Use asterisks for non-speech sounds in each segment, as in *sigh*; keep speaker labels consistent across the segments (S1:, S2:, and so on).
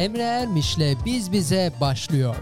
S1: Emre Ermiş'le Biz Bize başlıyor.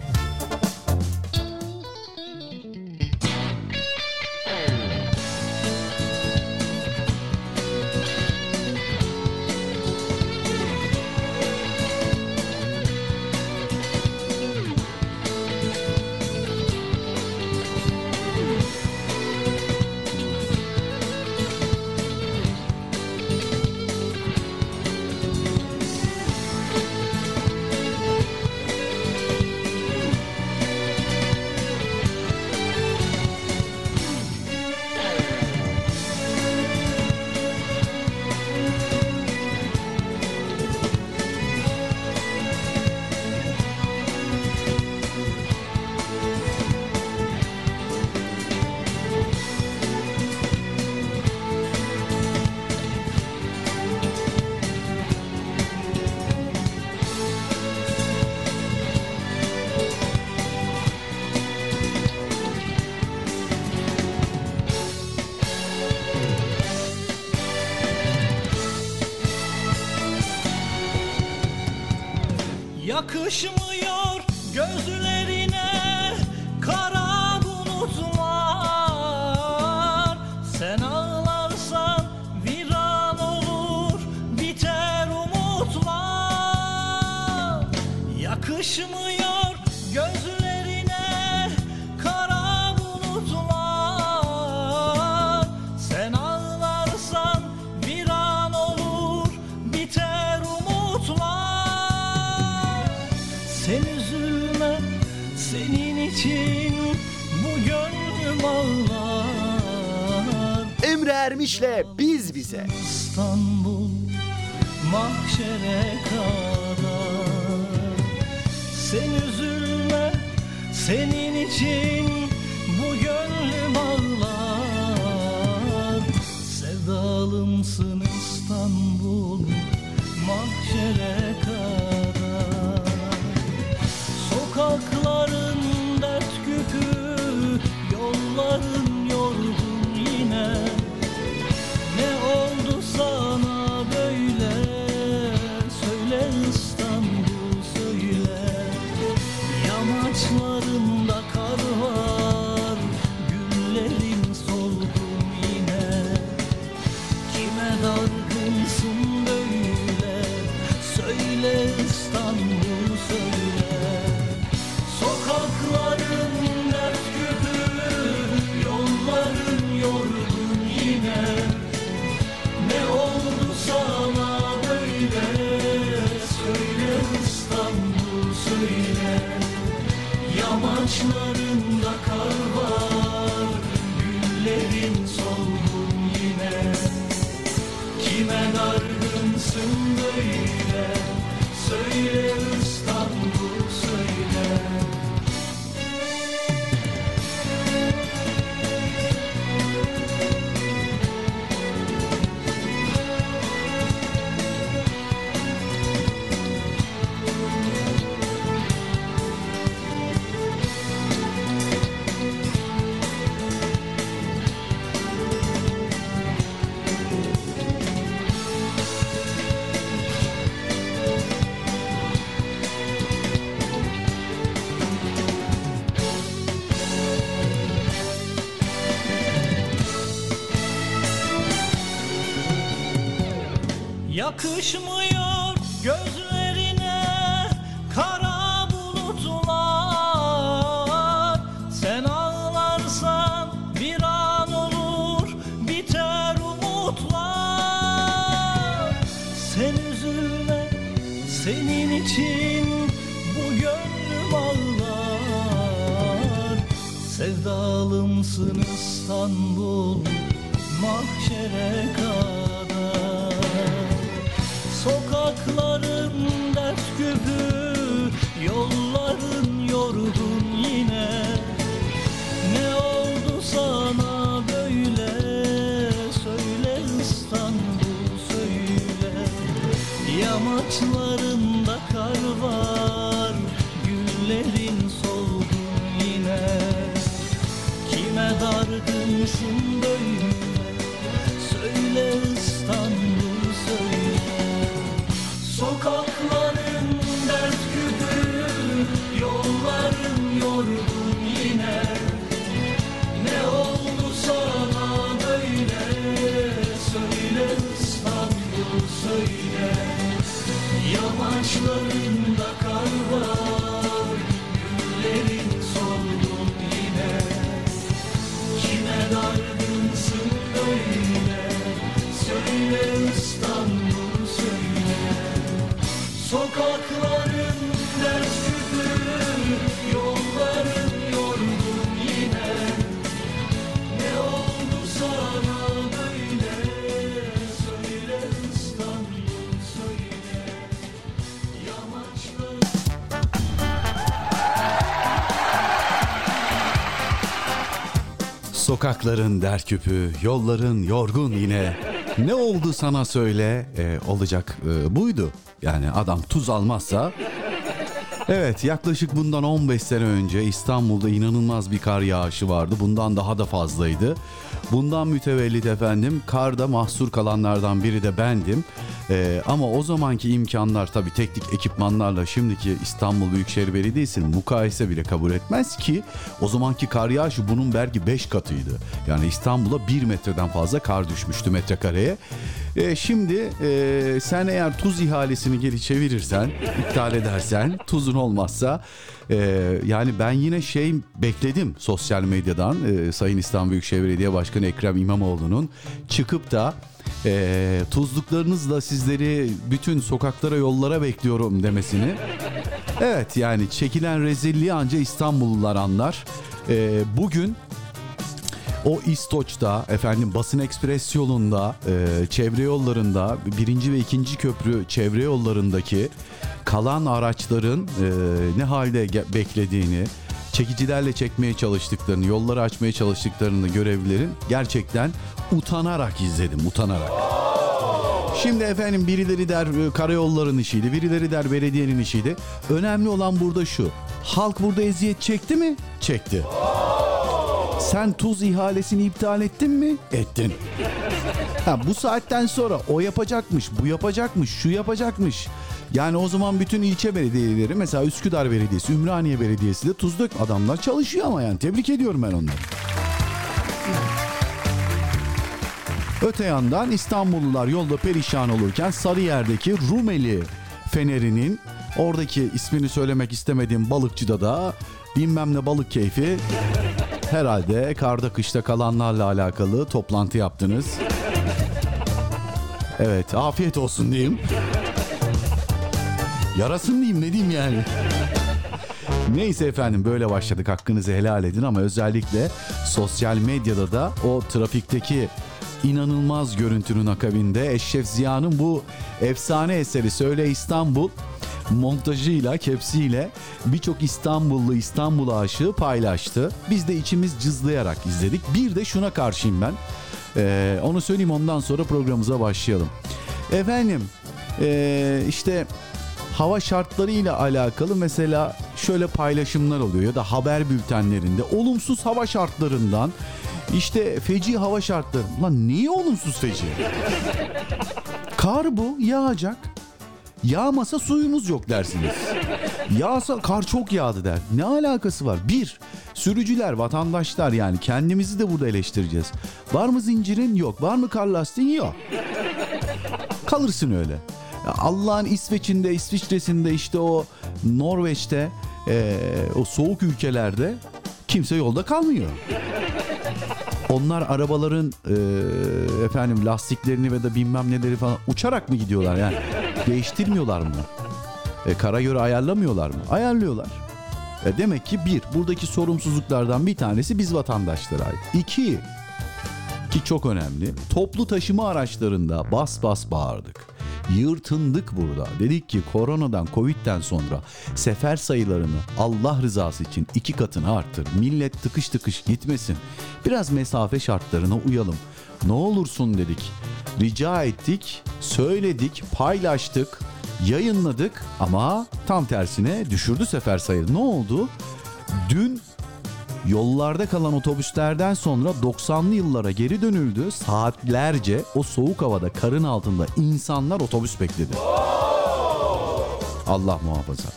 S2: Yakışmıyor Sokakların
S3: der küpü, yolların yorgun yine. Ne oldu sana söyle, Ee, olacak e, buydu. Yani adam tuz almazsa... Evet yaklaşık bundan 15 sene önce İstanbul'da inanılmaz bir kar yağışı vardı. Bundan daha da fazlaydı. Bundan mütevellit efendim karda mahsur kalanlardan biri de bendim. Ee, ama o zamanki imkanlar tabii teknik ekipmanlarla şimdiki İstanbul Büyükşehir Belediyesi'nin mukayese bile kabul etmez ki o zamanki kar yağışı bunun belki 5 katıydı. Yani İstanbul'a 1 metreden fazla kar düşmüştü metrekareye. Ee, şimdi e, sen eğer tuz ihalesini geri çevirirsen, iptal edersen, tuzun olmazsa e, yani ben yine şey bekledim sosyal medyadan e, Sayın İstanbul Büyükşehir Belediye Başkanı Ekrem İmamoğlu'nun çıkıp da e, tuzluklarınızla sizleri bütün sokaklara yollara bekliyorum demesini. Evet yani çekilen rezilliği anca İstanbullular anlar. E, bugün o İstoç'ta efendim Basın Ekspres yolunda e, çevre yollarında birinci ve ikinci köprü çevre yollarındaki kalan araçların e, ne halde beklediğini çekicilerle çekmeye çalıştıklarını yolları açmaya çalıştıklarını görevlilerin gerçekten utanarak izledim utanarak. Şimdi efendim birileri der e, karayolların işiydi, birileri der belediyenin işiydi. Önemli olan burada şu. Halk burada eziyet çekti mi? Çekti. Sen tuz ihalesini iptal ettin mi? Ettin. Ha, bu saatten sonra o yapacakmış, bu yapacakmış, şu yapacakmış. Yani o zaman bütün ilçe belediyeleri mesela Üsküdar Belediyesi, Ümraniye Belediyesi de tuz dök adamlar çalışıyor ama yani tebrik ediyorum ben onları. Öte yandan İstanbullular yolda perişan olurken Sarıyer'deki Rumeli Feneri'nin oradaki ismini söylemek istemediğim balıkçıda da bilmem ne balık keyfi herhalde karda kışta kalanlarla alakalı toplantı yaptınız. Evet afiyet olsun diyeyim. Yarasın diyeyim ne diyeyim yani. Neyse efendim böyle başladık hakkınızı helal edin ama özellikle sosyal medyada da o trafikteki inanılmaz görüntünün akabinde Eşref Ziya'nın bu efsane eseri Söyle İstanbul montajıyla, kepsiyle birçok İstanbullu İstanbul aşığı paylaştı. Biz de içimiz cızlayarak izledik. Bir de şuna karşıyım ben. Ee, onu söyleyeyim ondan sonra programımıza başlayalım. Efendim ee, işte hava şartlarıyla alakalı mesela şöyle paylaşımlar oluyor ya da haber bültenlerinde olumsuz hava şartlarından işte feci hava şartları. Lan niye olumsuz feci? Kar bu yağacak. Yağmasa suyumuz yok dersiniz. Yağsa kar çok yağdı der. Ne alakası var? Bir, sürücüler, vatandaşlar yani kendimizi de burada eleştireceğiz. Var mı zincirin? Yok. Var mı kar lastiğin? Yok. Kalırsın öyle. Allah'ın İsveç'inde, İsviçre'sinde işte o Norveç'te eee, o soğuk ülkelerde kimse yolda kalmıyor. Onlar arabaların eee, efendim lastiklerini ve de bilmem neleri falan uçarak mı gidiyorlar yani? Değiştirmiyorlar mı? E, kara göre ayarlamıyorlar mı? Ayarlıyorlar. E, demek ki bir, buradaki sorumsuzluklardan bir tanesi biz vatandaşlara ait. İki, ki çok önemli. Toplu taşıma araçlarında bas bas bağırdık. Yırtındık burada. Dedik ki koronadan, covid'den sonra sefer sayılarını Allah rızası için iki katını arttır. Millet tıkış tıkış gitmesin. Biraz mesafe şartlarına uyalım. Ne olursun dedik. Rica ettik, söyledik, paylaştık, yayınladık ama tam tersine düşürdü sefer sayıları. Ne oldu? Dün Yollarda kalan otobüslerden sonra 90'lı yıllara geri dönüldü. Saatlerce o soğuk havada karın altında insanlar otobüs bekledi. Allah muhafaza.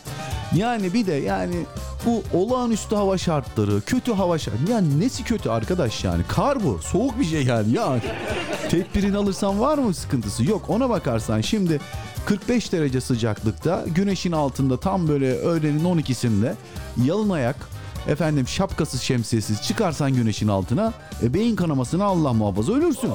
S3: Yani bir de yani bu olağanüstü hava şartları, kötü hava şartları. Yani nesi kötü arkadaş yani? Kar bu. Soğuk bir şey yani. Ya tedbirini alırsan var mı sıkıntısı? Yok ona bakarsan şimdi 45 derece sıcaklıkta güneşin altında tam böyle öğlenin 12'sinde yalın ayak efendim şapkasız şemsiyesiz çıkarsan güneşin altına e, beyin kanamasına Allah muhafaza ölürsün.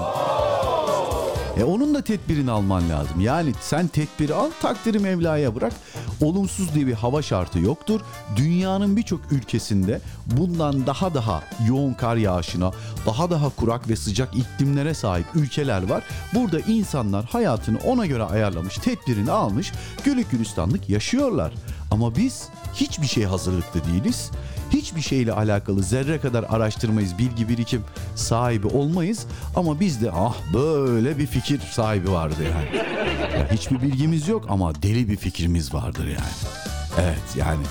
S3: E onun da tedbirini alman lazım. Yani sen tedbiri al, takdiri Mevla'ya bırak. Olumsuz diye bir hava şartı yoktur. Dünyanın birçok ülkesinde bundan daha daha yoğun kar yağışına, daha daha kurak ve sıcak iklimlere sahip ülkeler var. Burada insanlar hayatını ona göre ayarlamış, tedbirini almış, gülük gülistanlık yaşıyorlar. Ama biz hiçbir şey hazırlıklı değiliz. Hiçbir şeyle alakalı zerre kadar araştırmayız, bilgi birikim sahibi olmayız. Ama bizde ah böyle bir fikir sahibi vardı yani. Ya hiçbir bilgimiz yok ama deli bir fikrimiz vardır yani. Evet yani.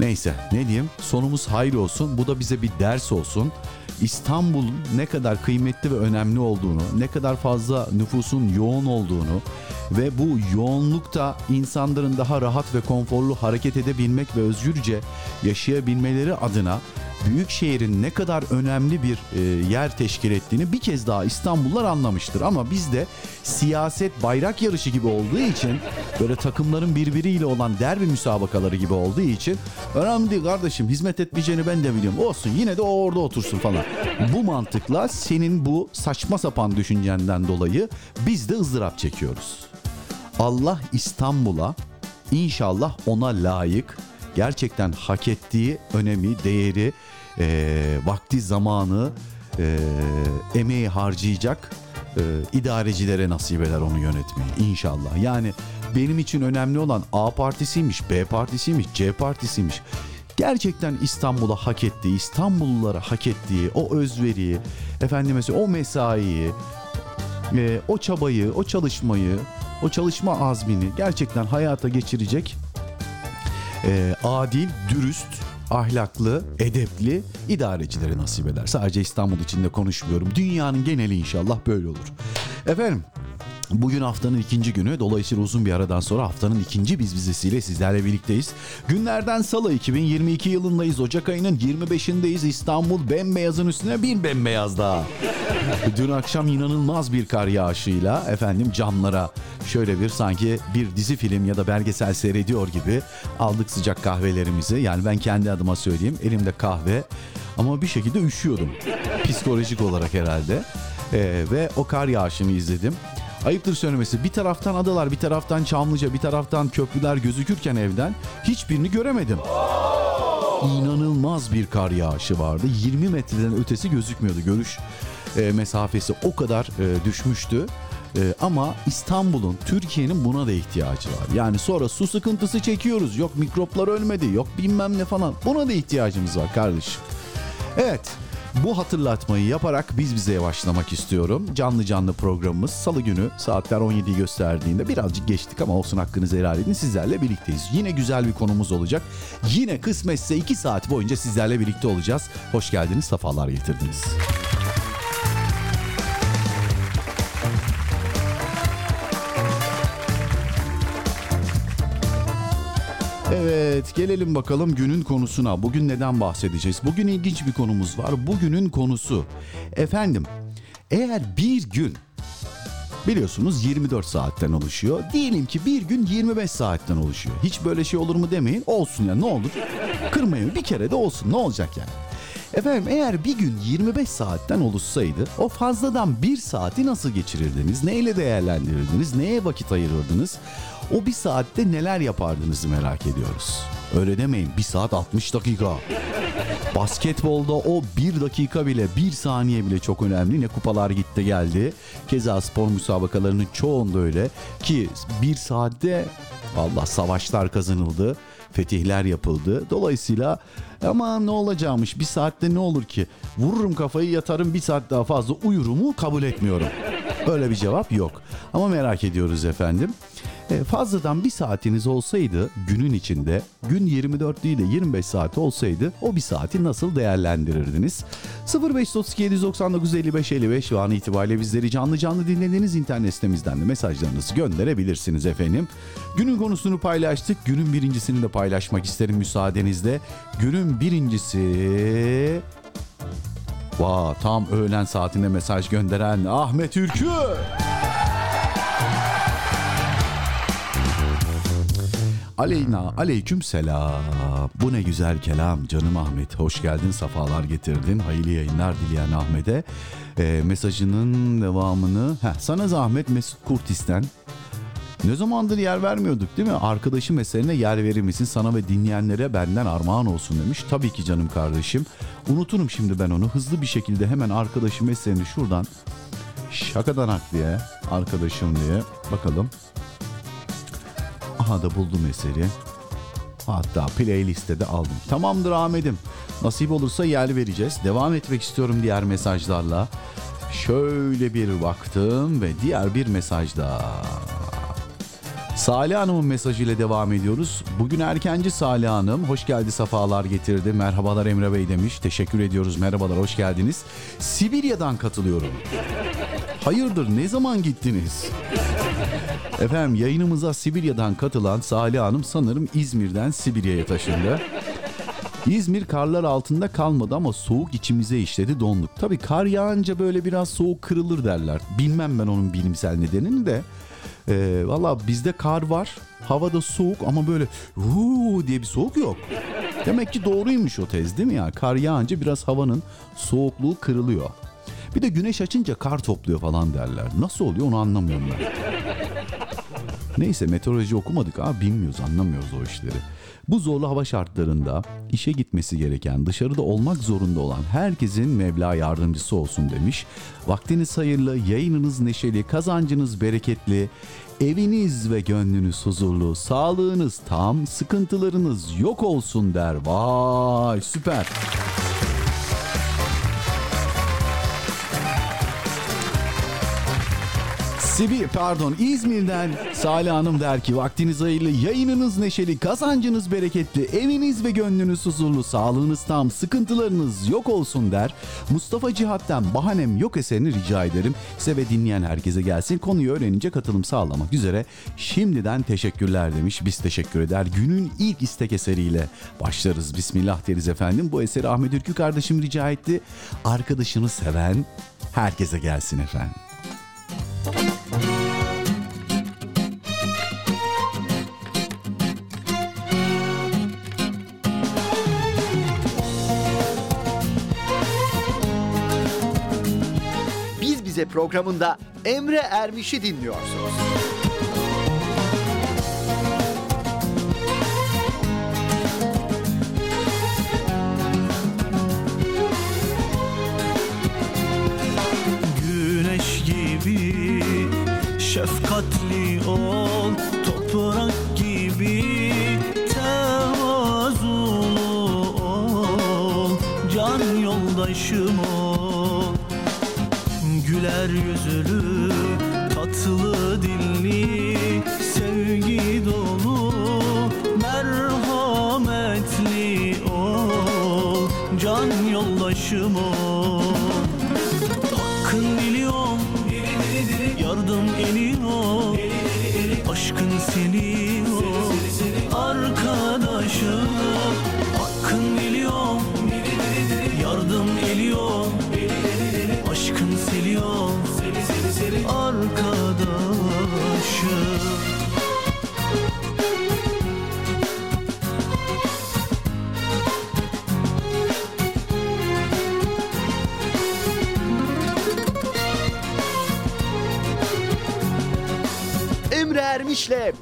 S3: Neyse ne diyeyim sonumuz hayır olsun. Bu da bize bir ders olsun. İstanbul'un ne kadar kıymetli ve önemli olduğunu, ne kadar fazla nüfusun yoğun olduğunu ve bu yoğunlukta insanların daha rahat ve konforlu hareket edebilmek ve özgürce yaşayabilmeleri adına büyük şehrin ne kadar önemli bir e, yer teşkil ettiğini bir kez daha İstanbullular anlamıştır. Ama bizde siyaset bayrak yarışı gibi olduğu için böyle takımların birbiriyle olan derbi müsabakaları gibi olduğu için önemli değil kardeşim hizmet etmeyeceğini ben de biliyorum. Olsun yine de o orada otursun falan. Bu mantıkla senin bu saçma sapan düşüncenden dolayı biz de ızdırap çekiyoruz. Allah İstanbul'a inşallah ona layık gerçekten hak ettiği önemi, değeri, eee, vakti, zamanı, eee, emeği harcayacak eee, idarecilere nasip eder onu yönetmeyi inşallah. Yani benim için önemli olan A partisiymiş, B partisiymiş, C partisiymiş. Gerçekten İstanbul'a hak ettiği, İstanbullulara hak ettiği o özveriyi, efendime söyleyeyim, o mesaiyi, e, o çabayı, o çalışmayı, o çalışma azmini gerçekten hayata geçirecek e, adil, dürüst, ahlaklı, edepli idarecilere nasip eder. Sadece İstanbul içinde konuşmuyorum. Dünyanın geneli inşallah böyle olur. Efendim Bugün haftanın ikinci günü. Dolayısıyla uzun bir aradan sonra haftanın ikinci biz vizesiyle sizlerle birlikteyiz. Günlerden salı 2022 yılındayız. Ocak ayının 25'indeyiz. İstanbul bembeyazın üstüne bir bembeyaz daha. *laughs* Dün akşam inanılmaz bir kar yağışıyla efendim camlara şöyle bir sanki bir dizi film ya da belgesel seyrediyor gibi aldık sıcak kahvelerimizi. Yani ben kendi adıma söyleyeyim elimde kahve ama bir şekilde üşüyordum. Psikolojik olarak herhalde. Ee, ve o kar yağışını izledim. Ayıptır söylemesi bir taraftan adalar bir taraftan Çamlıca bir taraftan köprüler gözükürken evden hiçbirini göremedim. İnanılmaz bir kar yağışı vardı. 20 metreden ötesi gözükmüyordu. Görüş e, mesafesi o kadar e, düşmüştü. E, ama İstanbul'un, Türkiye'nin buna da ihtiyacı var. Yani sonra su sıkıntısı çekiyoruz. Yok mikroplar ölmedi, yok bilmem ne falan. Buna da ihtiyacımız var kardeşim. Evet. Bu hatırlatmayı yaparak biz bize başlamak istiyorum. Canlı canlı programımız salı günü saatler 17'yi gösterdiğinde birazcık geçtik ama olsun hakkınızı helal edin sizlerle birlikteyiz. Yine güzel bir konumuz olacak. Yine kısmetse 2 saat boyunca sizlerle birlikte olacağız. Hoş geldiniz, sefalar getirdiniz. Evet gelelim bakalım günün konusuna. Bugün neden bahsedeceğiz? Bugün ilginç bir konumuz var. Bugünün konusu efendim eğer bir gün biliyorsunuz 24 saatten oluşuyor. Diyelim ki bir gün 25 saatten oluşuyor. Hiç böyle şey olur mu demeyin. Olsun ya ne olur. Kırmayın bir kere de olsun ne olacak yani. Efendim eğer bir gün 25 saatten oluşsaydı o fazladan bir saati nasıl geçirirdiniz? Neyle değerlendirirdiniz? Neye vakit ayırırdınız? O bir saatte neler yapardınızı merak ediyoruz. Öyle demeyin bir saat 60 dakika. Basketbolda o bir dakika bile bir saniye bile çok önemli. Ne kupalar gitti geldi. Keza spor müsabakalarının çoğunda öyle. Ki bir saatte Allah savaşlar kazanıldı. Fetihler yapıldı. Dolayısıyla ama ne olacakmış bir saatte ne olur ki? Vururum kafayı yatarım bir saat daha fazla uyurumu kabul etmiyorum. Öyle bir cevap yok. Ama merak ediyoruz efendim. E, fazladan bir saatiniz olsaydı günün içinde gün 24 değil de 25 saat olsaydı o bir saati nasıl değerlendirirdiniz? 0532 799 55 55 şu an itibariyle bizleri canlı canlı dinlediğiniz internet sitemizden de mesajlarınızı gönderebilirsiniz efendim. Günün konusunu paylaştık. Günün birincisini de paylaşmak isterim müsaadenizle. Günün birincisi... Vaa tam öğlen saatinde mesaj gönderen Ahmet Ürkü. Aleyna aleyküm selam. Bu ne güzel kelam canım Ahmet. Hoş geldin safalar getirdin. Hayırlı yayınlar dileyen Ahmet'e. Ee, mesajının devamını. Heh, sana zahmet Mesut Kurtis'ten. Ne zamandır yer vermiyorduk değil mi? Arkadaşım eserine yer verir misin? Sana ve dinleyenlere benden armağan olsun demiş. Tabii ki canım kardeşim. Unuturum şimdi ben onu. Hızlı bir şekilde hemen arkadaşım eserini şuradan şakadan hak diye arkadaşım diye bakalım. Aha da buldum eseri. Hatta playliste de aldım. Tamamdır Ahmet'im. Nasip olursa yer vereceğiz. Devam etmek istiyorum diğer mesajlarla. Şöyle bir baktım ve diğer bir mesajda. Salih Hanım'ın mesajıyla devam ediyoruz. Bugün erkenci Salih Hanım. Hoş geldi safalar getirdi. Merhabalar Emre Bey demiş. Teşekkür ediyoruz. Merhabalar hoş geldiniz. Sibirya'dan katılıyorum. Hayırdır ne zaman gittiniz? Efendim yayınımıza Sibirya'dan katılan Salih Hanım sanırım İzmir'den Sibirya'ya taşındı. İzmir karlar altında kalmadı ama soğuk içimize işledi donduk. Tabii kar yağınca böyle biraz soğuk kırılır derler. Bilmem ben onun bilimsel nedenini de. Ee, Valla bizde kar var. Havada soğuk ama böyle huu diye bir soğuk yok. Demek ki doğruymuş o tez değil mi ya? Kar yağınca biraz havanın soğukluğu kırılıyor. Bir de güneş açınca kar topluyor falan derler. Nasıl oluyor onu anlamıyorum ben. Neyse meteoroloji okumadık abi bilmiyoruz anlamıyoruz o işleri. Bu zorlu hava şartlarında işe gitmesi gereken dışarıda olmak zorunda olan herkesin Mevla yardımcısı olsun demiş. Vaktiniz hayırlı, yayınınız neşeli, kazancınız bereketli, eviniz ve gönlünüz huzurlu, sağlığınız tam, sıkıntılarınız yok olsun der. Vay süper. Sibi pardon İzmir'den Salih Hanım der ki vaktiniz hayırlı, yayınınız neşeli, kazancınız bereketli, eviniz ve gönlünüz huzurlu, sağlığınız tam, sıkıntılarınız yok olsun der. Mustafa Cihat'tan bahanem yok eserini rica ederim. Size ve dinleyen herkese gelsin. Konuyu öğrenince katılım sağlamak üzere şimdiden teşekkürler demiş. Biz teşekkür eder. Günün ilk istek eseriyle başlarız. Bismillah deriz efendim. Bu eseri Ahmet Ürkü kardeşim rica etti. Arkadaşını seven herkese gelsin efendim.
S4: Biz Bize programında Emre Ermiş'i dinliyorsunuz.
S1: Güneş gibi şefkatli ol Toprak gibi tevazulu ol Can yoldaşım ol Güler yüzlü
S4: Emre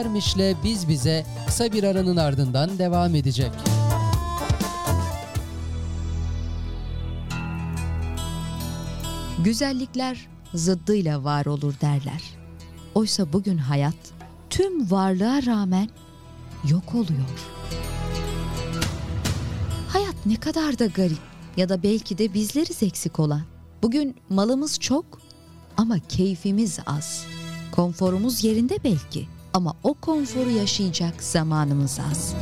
S4: Ermiş'le Biz Bize
S5: kısa bir aranın ardından devam edecek.
S6: Güzellikler zıddıyla var olur derler. Oysa bugün hayat tüm varlığa rağmen yok oluyor. Hayat ne kadar da garip ya da belki de bizleriz eksik olan. Bugün malımız çok ama keyfimiz az. Konforumuz yerinde belki ama o konforu yaşayacak zamanımız az.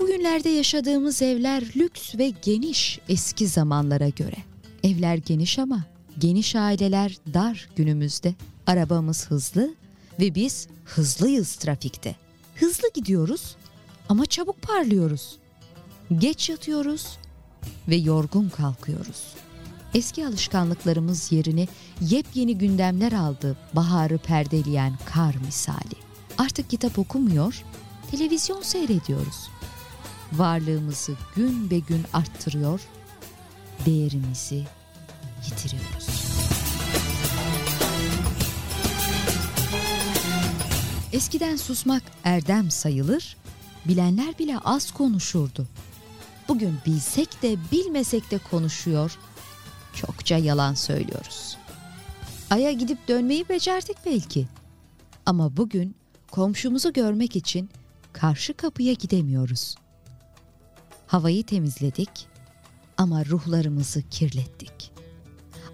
S6: Bugünlerde yaşadığımız evler lüks ve geniş eski zamanlara göre. Evler geniş ama geniş aileler dar günümüzde. Arabamız hızlı ve biz hızlıyız trafikte. Hızlı gidiyoruz ama çabuk parlıyoruz. Geç yatıyoruz ve yorgun kalkıyoruz. Eski alışkanlıklarımız yerine yepyeni gündemler aldı baharı perdeleyen kar misali. Artık kitap okumuyor, televizyon seyrediyoruz varlığımızı gün be gün arttırıyor, değerimizi yitiriyoruz. Eskiden susmak erdem sayılır, bilenler bile az konuşurdu. Bugün bilsek de bilmesek de konuşuyor, çokça yalan söylüyoruz. Ay'a gidip dönmeyi becerdik belki. Ama bugün komşumuzu görmek için karşı kapıya gidemiyoruz. Havayı temizledik ama ruhlarımızı kirlettik.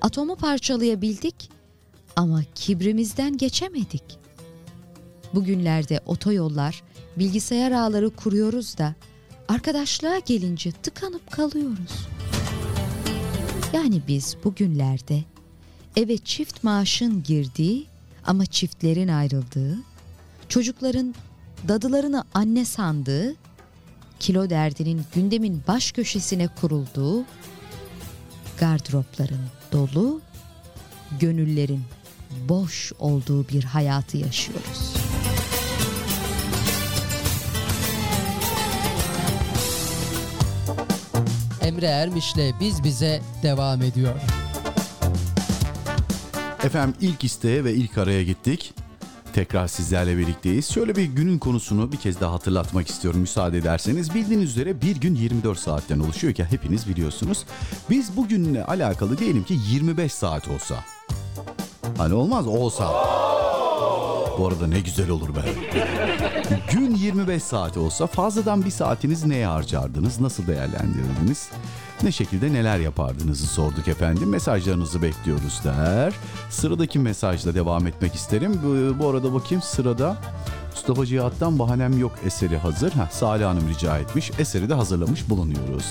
S6: Atomu parçalayabildik ama kibrimizden geçemedik. Bugünlerde otoyollar, bilgisayar ağları kuruyoruz da arkadaşlığa gelince tıkanıp kalıyoruz. Yani biz bugünlerde eve çift maaşın girdiği ama çiftlerin ayrıldığı, çocukların dadılarını anne sandığı kilo derdinin gündemin baş köşesine kurulduğu, gardıropların dolu, gönüllerin boş olduğu bir hayatı yaşıyoruz.
S5: Emre Ermiş'le Biz Bize devam ediyor.
S3: Efendim ilk isteğe ve ilk araya gittik. Tekrar sizlerle birlikteyiz. Şöyle bir günün konusunu bir kez daha hatırlatmak istiyorum müsaade ederseniz. Bildiğiniz üzere bir gün 24 saatten oluşuyor ki hepiniz biliyorsunuz. Biz bugünle alakalı diyelim ki 25 saat olsa. Hani olmaz olsa. Bu arada ne güzel olur be. Gün 25 saat olsa fazladan bir saatiniz neye harcardınız? Nasıl değerlendirirdiniz? Ne şekilde neler yapardınızı sorduk efendim. Mesajlarınızı bekliyoruz der. Sıradaki mesajla devam etmek isterim. Bu, bu arada bakayım sırada Mustafa Cihat'tan Bahanem Yok eseri hazır. Heh, Salih Hanım rica etmiş. Eseri de hazırlamış bulunuyoruz.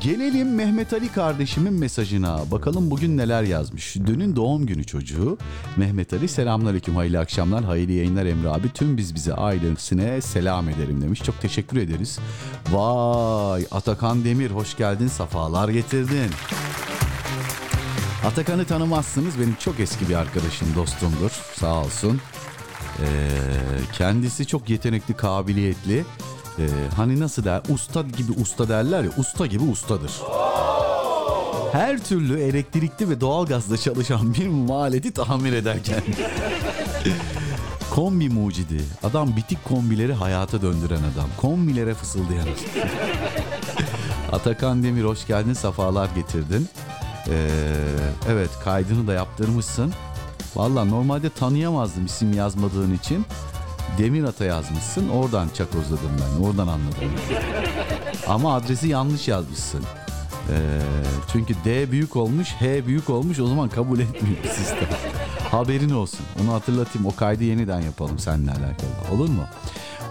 S3: Gelelim Mehmet Ali kardeşimin mesajına. Bakalım bugün neler yazmış. Dünün doğum günü çocuğu. Mehmet Ali selamünaleyküm hayırlı akşamlar. Hayırlı yayınlar Emre abi. Tüm biz bize ailesine selam ederim demiş. Çok teşekkür ederiz. Vay Atakan Demir hoş geldin. Safalar getirdin. Atakan'ı tanımazsınız. Benim çok eski bir arkadaşım, dostumdur. Sağ olsun. Ee, kendisi çok yetenekli, kabiliyetli. Ee, hani nasıl der? Usta gibi usta derler ya. Usta gibi ustadır. Her türlü elektrikli ve doğalgazla çalışan bir maleti tamir ederken. *laughs* Kombi mucidi. Adam bitik kombileri hayata döndüren adam. Kombilere fısıldayan. *laughs* Atakan Demir hoş geldin. Safalar getirdin. Ee, evet kaydını da yaptırmışsın. Valla normalde tanıyamazdım isim yazmadığın için. Demir Ata yazmışsın. Oradan çakozladım ben. Oradan anladım. Ama adresi yanlış yazmışsın. Ee, çünkü D büyük olmuş, H büyük olmuş. O zaman kabul etmiyor sistem. Haberin olsun. Onu hatırlatayım. O kaydı yeniden yapalım seninle alakalı. Olur mu?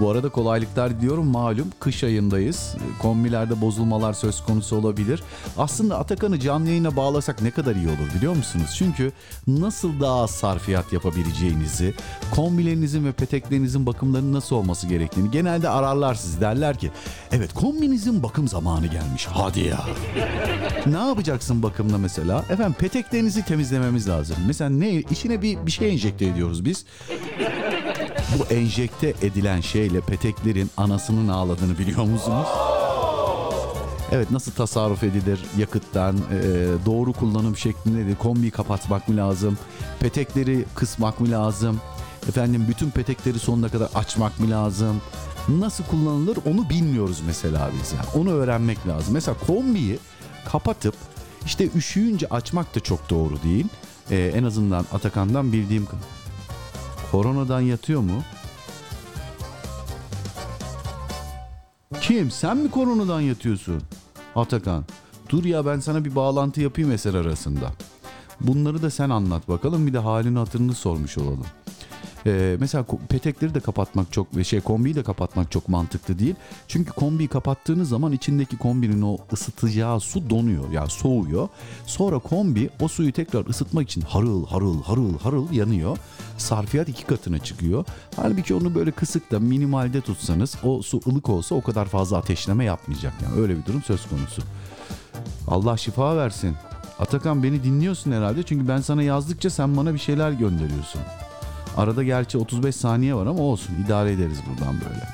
S3: Bu arada kolaylıklar diyorum malum kış ayındayız. Kombilerde bozulmalar söz konusu olabilir. Aslında Atakan'ı canlı yayına bağlasak ne kadar iyi olur biliyor musunuz? Çünkü nasıl daha sarfiyat yapabileceğinizi, kombilerinizin ve peteklerinizin bakımlarının nasıl olması gerektiğini genelde ararlar sizi derler ki evet kombinizin bakım zamanı gelmiş hadi ya. ne yapacaksın bakımda mesela? Efendim peteklerinizi temizlememiz lazım. Mesela ne içine bir, bir şey enjekte ediyoruz biz. Bu enjekte edilen şeyle peteklerin anasının ağladığını biliyor musunuz? Evet nasıl tasarruf edilir yakıttan, e, doğru kullanım şeklinde de kombiyi kapatmak mı lazım, petekleri kısmak mı lazım, efendim bütün petekleri sonuna kadar açmak mı lazım, nasıl kullanılır onu bilmiyoruz mesela biz yani. Onu öğrenmek lazım. Mesela kombiyi kapatıp işte üşüyünce açmak da çok doğru değil. E, en azından Atakan'dan bildiğim Koronadan yatıyor mu? Kim? Sen mi koronadan yatıyorsun? Atakan. Dur ya ben sana bir bağlantı yapayım eser arasında. Bunları da sen anlat bakalım bir de halini hatırını sormuş olalım. Ee, mesela petekleri de kapatmak çok ve şey kombiyi de kapatmak çok mantıklı değil. Çünkü kombiyi kapattığınız zaman içindeki kombinin o ısıtacağı su donuyor yani soğuyor. Sonra kombi o suyu tekrar ısıtmak için harıl harıl harıl harıl yanıyor. Sarfiyat iki katına çıkıyor. Halbuki onu böyle kısık da minimalde tutsanız o su ılık olsa o kadar fazla ateşleme yapmayacak. Yani öyle bir durum söz konusu. Allah şifa versin. Atakan beni dinliyorsun herhalde çünkü ben sana yazdıkça sen bana bir şeyler gönderiyorsun. Arada gerçi 35 saniye var ama olsun idare ederiz buradan böyle.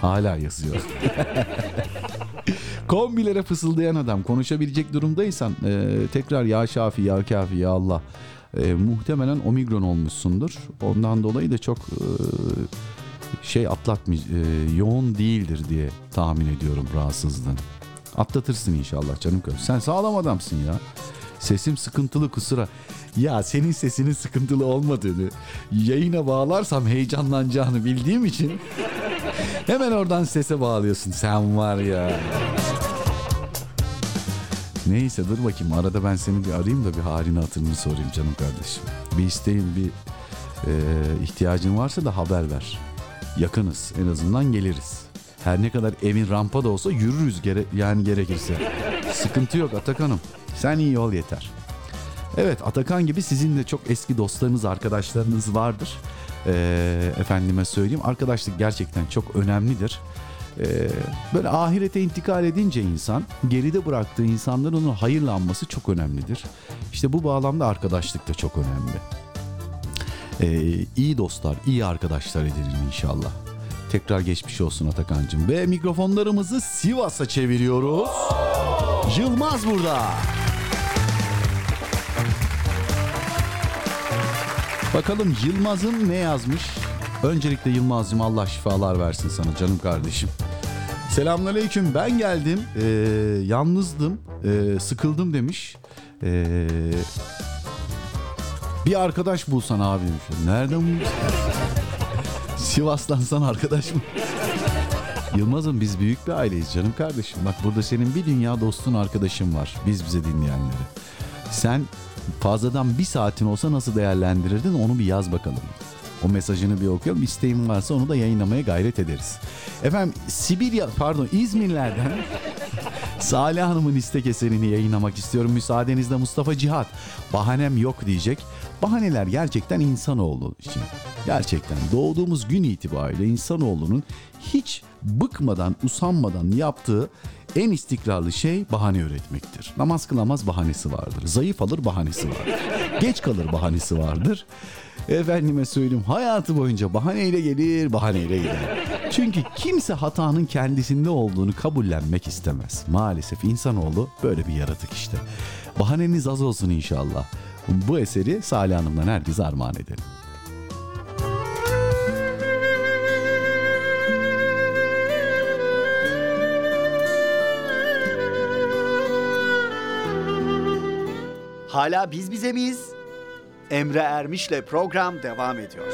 S3: Hala yazıyor. *laughs* Kombilere fısıldayan adam konuşabilecek durumdaysan e, tekrar ya Şafi ya Kafi ya Allah. E, muhtemelen omikron olmuşsundur. Ondan dolayı da çok e, şey atlatmış e, yoğun değildir diye tahmin ediyorum rahatsızlığın. Atlatırsın inşallah canım kardeşim. Sen sağlam adamsın ya. Sesim sıkıntılı kusura. Ya senin sesinin sıkıntılı olmadığını, yayına bağlarsam heyecanlanacağını bildiğim için *laughs* hemen oradan sese bağlıyorsun. Sen var ya. Neyse dur bakayım arada ben seni bir arayayım da bir halini hatırını sorayım canım kardeşim. Bir isteğin bir e, ihtiyacın varsa da haber ver. Yakınız en azından geliriz. Her ne kadar evin rampa da olsa yürürüz gere yani gerekirse. Sıkıntı yok Atakan'ım. Sen iyi ol yeter. Evet Atakan gibi sizin de çok eski dostlarınız, arkadaşlarınız vardır. Ee, efendime söyleyeyim arkadaşlık gerçekten çok önemlidir. Ee, böyle ahirete intikal edince insan geride bıraktığı insanların onu hayırlanması çok önemlidir. İşte bu bağlamda arkadaşlık da çok önemli. Ee, iyi dostlar, iyi arkadaşlar edinin inşallah. Tekrar geçmiş olsun Atakan'cığım. Ve mikrofonlarımızı Sivas'a çeviriyoruz. Yılmaz burada. Bakalım Yılmaz'ın ne yazmış? Öncelikle Yılmaz'cığım Allah şifalar versin sana canım kardeşim. Selamünaleyküm ben geldim ee, yalnızdım ee, sıkıldım demiş. Ee, bir arkadaş bulsan abi demiş. Nereden bulmuş? *laughs* Sivas'tan sana arkadaş mı? Yılmaz'ım biz büyük bir aileyiz canım kardeşim. Bak burada senin bir dünya dostun arkadaşın var. Biz bize dinleyenleri. Sen fazladan bir saatin olsa nasıl değerlendirirdin onu bir yaz bakalım. O mesajını bir okuyalım. İsteğin varsa onu da yayınlamaya gayret ederiz. Efendim Sibirya pardon İzmirlerden *laughs* Salih Hanım'ın istek eserini yayınlamak istiyorum. Müsaadenizle Mustafa Cihat. Bahanem yok diyecek. Bahaneler gerçekten insanoğlu için. Gerçekten doğduğumuz gün itibariyle insanoğlunun hiç bıkmadan, usanmadan yaptığı en istikrarlı şey bahane üretmektir. Namaz kılamaz bahanesi vardır. Zayıf alır bahanesi vardır. Geç kalır bahanesi vardır. Efendime söyleyeyim hayatı boyunca bahaneyle gelir, bahaneyle gider. Çünkü kimse hatanın kendisinde olduğunu kabullenmek istemez. Maalesef insanoğlu böyle bir yaratık işte. Bahaneniz az olsun inşallah. Bu eseri Salih Hanım'dan herkese armağan edelim.
S7: Hala biz bize miyiz? Emre Ermiş'le program devam ediyor.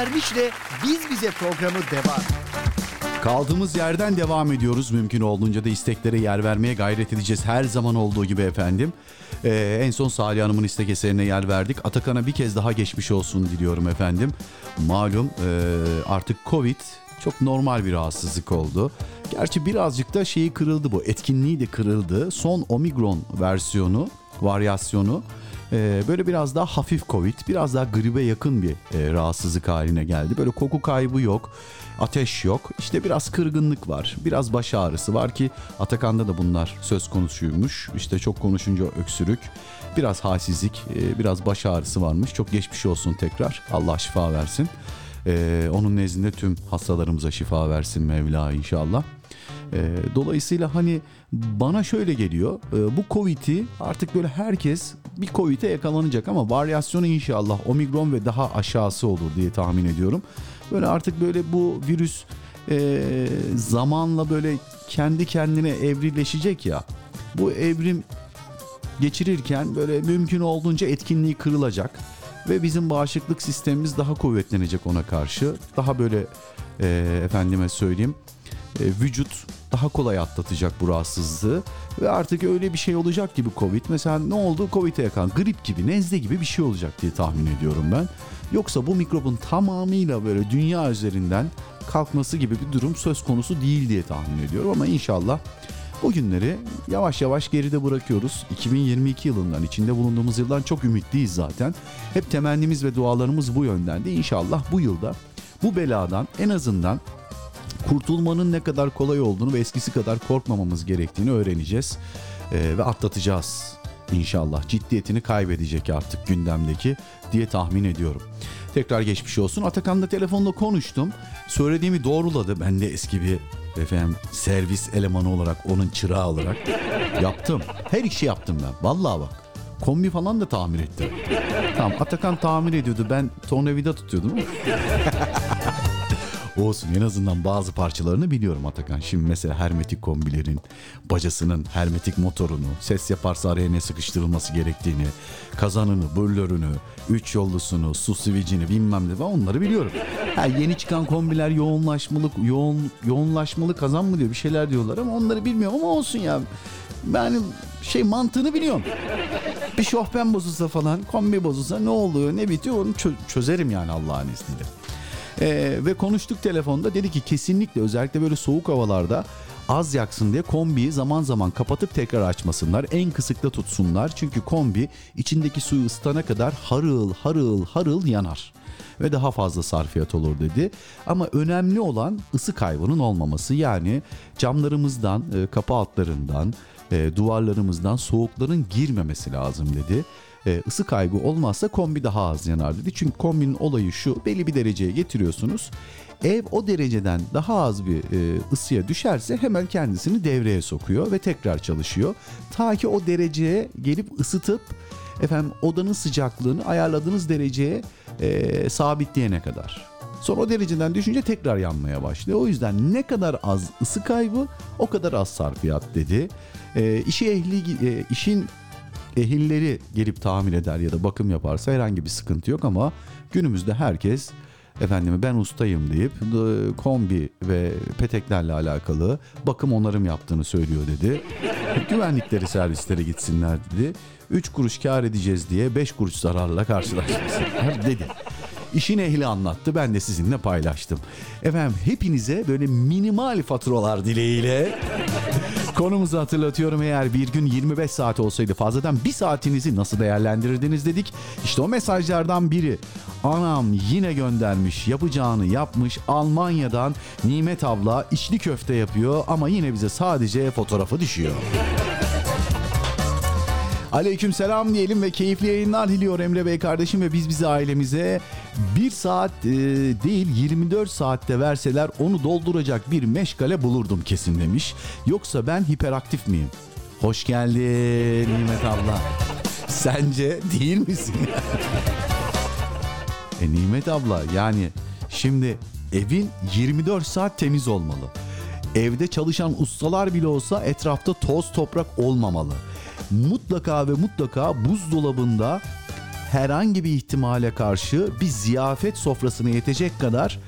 S7: Ermiş'le Biz Bize programı devam.
S3: Kaldığımız yerden devam ediyoruz. Mümkün olduğunca da isteklere yer vermeye gayret edeceğiz. Her zaman olduğu gibi efendim. Ee, en son Salih Hanım'ın istek eserine yer verdik. Atakan'a bir kez daha geçmiş olsun diliyorum efendim. Malum e, artık Covid çok normal bir rahatsızlık oldu. Gerçi birazcık da şeyi kırıldı bu. Etkinliği de kırıldı. Son Omikron versiyonu, varyasyonu e, böyle biraz daha hafif Covid, biraz daha gribe yakın bir e, rahatsızlık haline geldi. Böyle koku kaybı yok, ateş yok. İşte biraz kırgınlık var, biraz baş ağrısı var ki Atakan'da da bunlar söz konusuymuş. İşte çok konuşunca öksürük, biraz halsizlik, e, biraz baş ağrısı varmış. Çok geçmiş olsun tekrar. Allah şifa versin. E, onun nezdinde tüm hastalarımıza şifa versin Mevla inşallah. E, dolayısıyla hani bana şöyle geliyor. e, bu Covid'i artık böyle herkes bir Covid'e yakalanacak ama varyasyonu inşallah Omikron ve daha aşağısı olur diye tahmin ediyorum. Böyle artık böyle bu virüs e, zamanla böyle kendi kendine evrileşecek ya. Bu evrim geçirirken böyle mümkün olduğunca etkinliği kırılacak ve bizim bağışıklık sistemimiz daha kuvvetlenecek ona karşı. Daha böyle e, efendime söyleyeyim e, vücut daha kolay atlatacak bu rahatsızlığı ve artık öyle bir şey olacak gibi Covid. Mesela ne oldu? Covid'e yakan grip gibi, nezle gibi bir şey olacak diye tahmin ediyorum ben. Yoksa bu mikrobun tamamıyla böyle dünya üzerinden kalkması gibi bir durum söz konusu değil diye tahmin ediyorum ama inşallah o günleri yavaş yavaş geride bırakıyoruz. 2022 yılından içinde bulunduğumuz yıldan çok ümitliyiz zaten. Hep temennimiz ve dualarımız bu yöndendi. İnşallah bu yılda bu beladan en azından kurtulmanın ne kadar kolay olduğunu ve eskisi kadar korkmamamız gerektiğini öğreneceğiz Ee, ve atlatacağız inşallah. Ciddiyetini kaybedecek artık gündemdeki diye tahmin ediyorum. Tekrar geçmiş olsun. Atakan'la telefonda konuştum. Söylediğimi doğruladı. Ben de eski bir efendim servis elemanı olarak onun çırağı olarak *laughs* yaptım. Her işi yaptım ben. Vallahi bak. Kombi falan da tamir ettim. Tamam Atakan tamir ediyordu. Ben tornavida tutuyordum. *laughs* Olsun en azından bazı parçalarını biliyorum Atakan. Şimdi mesela hermetik kombilerin bacasının hermetik motorunu, ses yaparsa araya ne sıkıştırılması gerektiğini, kazanını, böllörünü, üç yollusunu, su sivicini bilmem ne onları biliyorum. Ha, yeni çıkan kombiler yoğunlaşmalı, yoğun, yoğunlaşmalı kazan mı diyor bir şeyler diyorlar ama onları bilmiyorum ama olsun ya. Yani şey mantığını biliyorum. Bir şofben bozulsa falan, kombi bozulsa ne oluyor, ne bitiyor onu çö- çözerim yani Allah'ın izniyle. Ee, ve konuştuk telefonda dedi ki kesinlikle özellikle böyle soğuk havalarda az yaksın diye kombiyi zaman zaman kapatıp tekrar açmasınlar. En kısıkta tutsunlar. Çünkü kombi içindeki suyu ısıtana kadar harıl harıl harıl yanar. Ve daha fazla sarfiyat olur dedi. Ama önemli olan ısı kaybının olmaması. Yani camlarımızdan, e, kapı altlarından, e, duvarlarımızdan soğukların girmemesi lazım dedi. E, ısı kaybı olmazsa kombi daha az yanar dedi. Çünkü kombinin olayı şu belli bir dereceye getiriyorsunuz. Ev o dereceden daha az bir e, ısıya düşerse hemen kendisini devreye sokuyor ve tekrar çalışıyor. Ta ki o dereceye gelip ısıtıp efendim odanın sıcaklığını ayarladığınız dereceye e, sabitleyene kadar. Sonra o dereceden düşünce tekrar yanmaya başlıyor. O yüzden ne kadar az ısı kaybı o kadar az sarfiyat dedi. E, işi ehli e, işin ehilleri gelip tamir eder ya da bakım yaparsa herhangi bir sıkıntı yok ama günümüzde herkes efendime ben ustayım deyip kombi ve peteklerle alakalı bakım onarım yaptığını söylüyor dedi. *laughs* Güvenlikleri servislere gitsinler dedi. 3 kuruş kar edeceğiz diye 5 kuruş zararla karşılaşmasınlar *laughs* dedi. İşin ehli anlattı ben de sizinle paylaştım. Efendim hepinize böyle minimal faturalar dileğiyle Konumuzu hatırlatıyorum eğer bir gün 25 saat olsaydı fazladan bir saatinizi nasıl değerlendirirdiniz dedik. İşte o mesajlardan biri. Anam yine göndermiş yapacağını yapmış Almanya'dan Nimet abla içli köfte yapıyor ama yine bize sadece fotoğrafı düşüyor. Aleyküm selam diyelim ve keyifli yayınlar diliyor Emre Bey kardeşim ve biz bize ailemize bir saat e, değil 24 saatte verseler onu dolduracak bir meşgale bulurdum kesin demiş. Yoksa ben hiperaktif miyim? Hoş geldin Nimet abla. Sence değil misin? e Nimet abla yani şimdi evin 24 saat temiz olmalı. Evde çalışan ustalar bile olsa etrafta toz toprak olmamalı mutlaka ve mutlaka buzdolabında herhangi bir ihtimale karşı bir ziyafet sofrasına yetecek kadar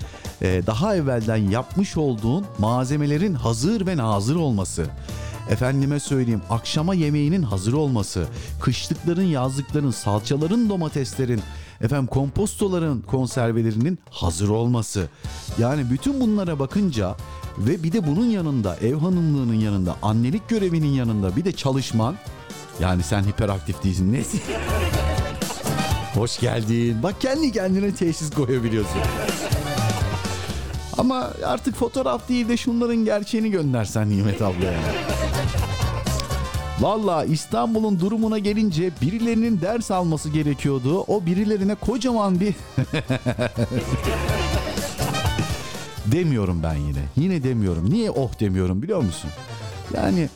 S3: e, daha evvelden yapmış olduğun malzemelerin hazır ve nazır olması. Efendime söyleyeyim akşama yemeğinin hazır olması, kışlıkların, yazlıkların, salçaların, domateslerin, efendim kompostoların, konservelerinin hazır olması. Yani bütün bunlara bakınca ve bir de bunun yanında ev hanımlığının yanında annelik görevinin yanında bir de çalışman yani sen hiperaktif değilsin. Neyse. Hoş geldin. Bak kendi kendine teşhis koyabiliyorsun. Ama artık fotoğraf değil de şunların gerçeğini göndersen Nimet ablaya. Valla İstanbul'un durumuna gelince birilerinin ders alması gerekiyordu. O birilerine kocaman bir... *laughs* demiyorum ben yine. Yine demiyorum. Niye oh demiyorum biliyor musun? Yani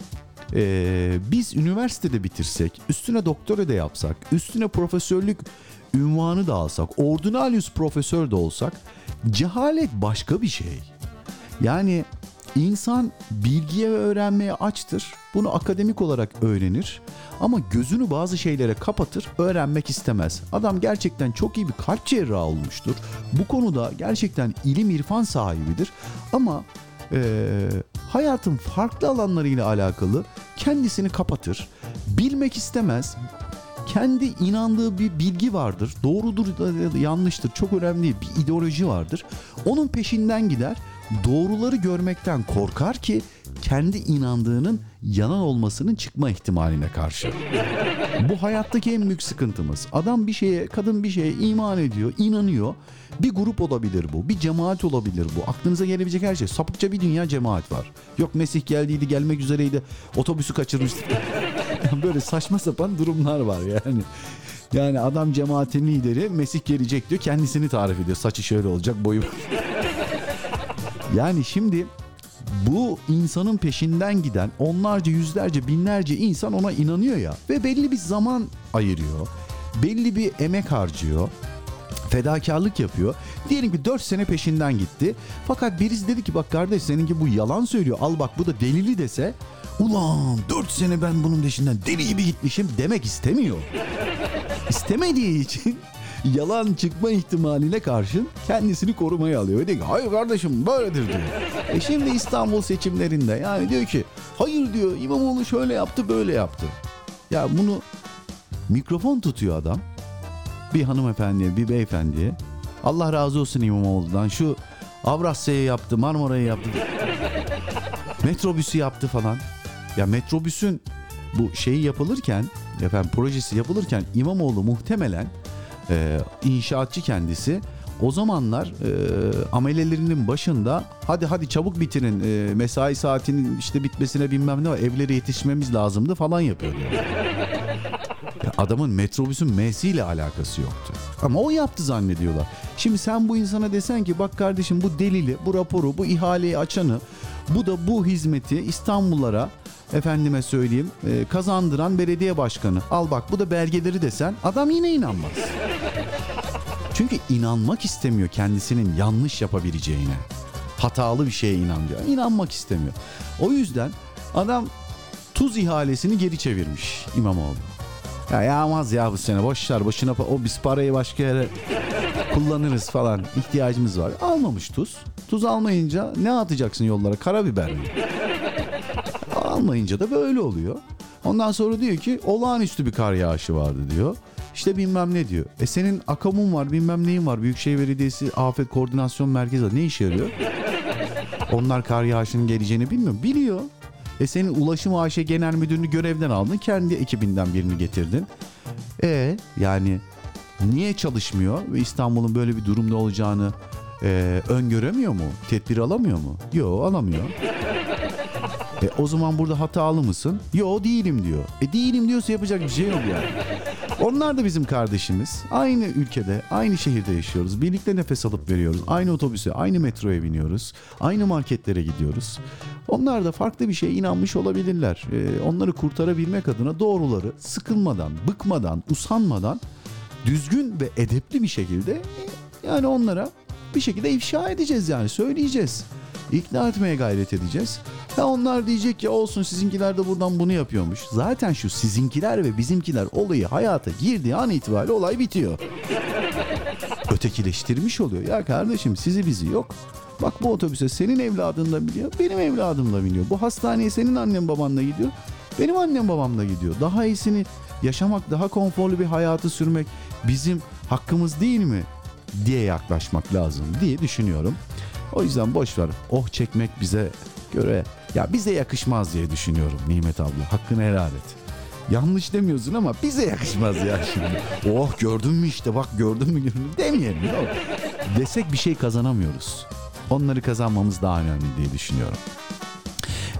S3: ee, biz üniversitede bitirsek, üstüne doktora da yapsak, üstüne profesörlük ünvanı da alsak, ordinalius profesör de olsak cehalet başka bir şey. Yani İnsan bilgiye ve öğrenmeye açtır. Bunu akademik olarak öğrenir. Ama gözünü bazı şeylere kapatır, öğrenmek istemez. Adam gerçekten çok iyi bir kalp cerrahı olmuştur. Bu konuda gerçekten ilim irfan sahibidir. Ama eee, hayatın farklı alanlarıyla alakalı kendisini kapatır. Bilmek istemez. Kendi inandığı bir bilgi vardır. Doğrudur ya da yanlıştır. Çok önemli değil. Bir ideoloji vardır. Onun peşinden gider. Doğruları görmekten korkar ki kendi inandığının yalan olmasının çıkma ihtimaline karşı. Bu hayattaki en büyük sıkıntımız. Adam bir şeye, kadın bir şeye iman ediyor, inanıyor. Bir grup olabilir bu, bir cemaat olabilir bu. Aklınıza gelebilecek her şey. Sapıkça bir dünya cemaat var. Yok Mesih geldiydi, gelmek üzereydi, otobüsü kaçırmıştı. *laughs* Böyle saçma sapan durumlar var yani. Yani adam cemaatin lideri Mesih gelecek diyor, kendisini tarif ediyor. Saçı şöyle olacak, boyu yani şimdi bu insanın peşinden giden onlarca, yüzlerce, binlerce insan ona inanıyor ya ve belli bir zaman ayırıyor. Belli bir emek harcıyor. Fedakarlık yapıyor. Diyelim ki 4 sene peşinden gitti. Fakat birisi dedi ki bak kardeş seninki bu yalan söylüyor. Al bak bu da delili dese. Ulan 4 sene ben bunun peşinden deli gibi gitmişim demek istemiyor. İstemediği için yalan çıkma ihtimaline karşın kendisini korumaya alıyor. Ve diyor ki hayır kardeşim böyledir diyor. E şimdi İstanbul seçimlerinde yani diyor ki hayır diyor İmamoğlu şöyle yaptı böyle yaptı. Ya bunu mikrofon tutuyor adam. Bir hanımefendiye bir beyefendiye. Allah razı olsun İmamoğlu'dan şu Avrasya'yı yaptı Marmara'yı yaptı. Metrobüsü yaptı falan. Ya metrobüsün bu şeyi yapılırken efendim projesi yapılırken İmamoğlu muhtemelen e, inşaatçı kendisi o zamanlar e, amelelerinin başında hadi hadi çabuk bitirin e, mesai saatinin işte bitmesine bilmem ne var evlere yetişmemiz lazımdı falan yapıyordu. Ya *laughs* adamın metrobüsün M'siyle alakası yoktu. Ama o yaptı zannediyorlar. Şimdi sen bu insana desen ki bak kardeşim bu delili, bu raporu, bu ihaleyi açanı, bu da bu hizmeti İstanbullara efendime söyleyeyim e, kazandıran belediye başkanı. Al bak bu da belgeleri desen adam yine inanmaz. Çünkü inanmak istemiyor kendisinin yanlış yapabileceğine. Hatalı bir şeye inanıyor. İnanmak istemiyor. O yüzden adam tuz ihalesini geri çevirmiş İmamoğlu. Ya yağmaz ya bu sene boşlar boşuna o biz parayı başka yere kullanırız falan ihtiyacımız var. Almamış tuz. Tuz almayınca ne atacaksın yollara karabiber mi? Almayınca da böyle oluyor. Ondan sonra diyor ki olağanüstü bir kar yağışı vardı diyor. İşte bilmem ne diyor. E senin akamun var bilmem neyin var. Büyükşehir Belediyesi Afet Koordinasyon Merkezi. Ne işe yarıyor? *laughs* Onlar kar yağışının geleceğini bilmiyor. Biliyor. E senin Ulaşım AŞ Genel Müdürünü görevden aldın. Kendi ekibinden birini getirdin. E yani niye çalışmıyor ve İstanbul'un böyle bir durumda olacağını e, öngöremiyor mu? Tedbir alamıyor mu? Yok alamıyor. E, o zaman burada hatalı mısın? Yo değilim diyor. E değilim diyorsa yapacak bir şey yok yani. Onlar da bizim kardeşimiz. Aynı ülkede, aynı şehirde yaşıyoruz. Birlikte nefes alıp veriyoruz. Aynı otobüse, aynı metroya biniyoruz. Aynı marketlere gidiyoruz. Onlar da farklı bir şeye inanmış olabilirler. E, onları kurtarabilmek adına doğruları sıkılmadan, bıkmadan, usanmadan düzgün ve edepli bir şekilde e, yani onlara bir şekilde ifşa edeceğiz yani söyleyeceğiz. İkna etmeye gayret edeceğiz. Ha onlar diyecek ki olsun sizinkiler de buradan bunu yapıyormuş. Zaten şu sizinkiler ve bizimkiler olayı hayata girdiği an itibariyle olay bitiyor. *laughs* Ötekileştirmiş oluyor. Ya kardeşim sizi bizi yok. Bak bu otobüse senin evladın da biniyor, benim evladım da biniyor. Bu hastaneye senin annen babanla gidiyor, benim annem babamla gidiyor. Daha iyisini yaşamak, daha konforlu bir hayatı sürmek bizim hakkımız değil mi diye yaklaşmak lazım diye düşünüyorum. O yüzden boş ver. Oh çekmek bize göre ya bize yakışmaz diye düşünüyorum Nimet abla. Hakkını helal et. Yanlış demiyorsun ama bize yakışmaz ya şimdi. Oh gördün mü işte bak gördün mü gördün mü demeyelim. ya. Desek bir şey kazanamıyoruz. Onları kazanmamız daha önemli diye düşünüyorum.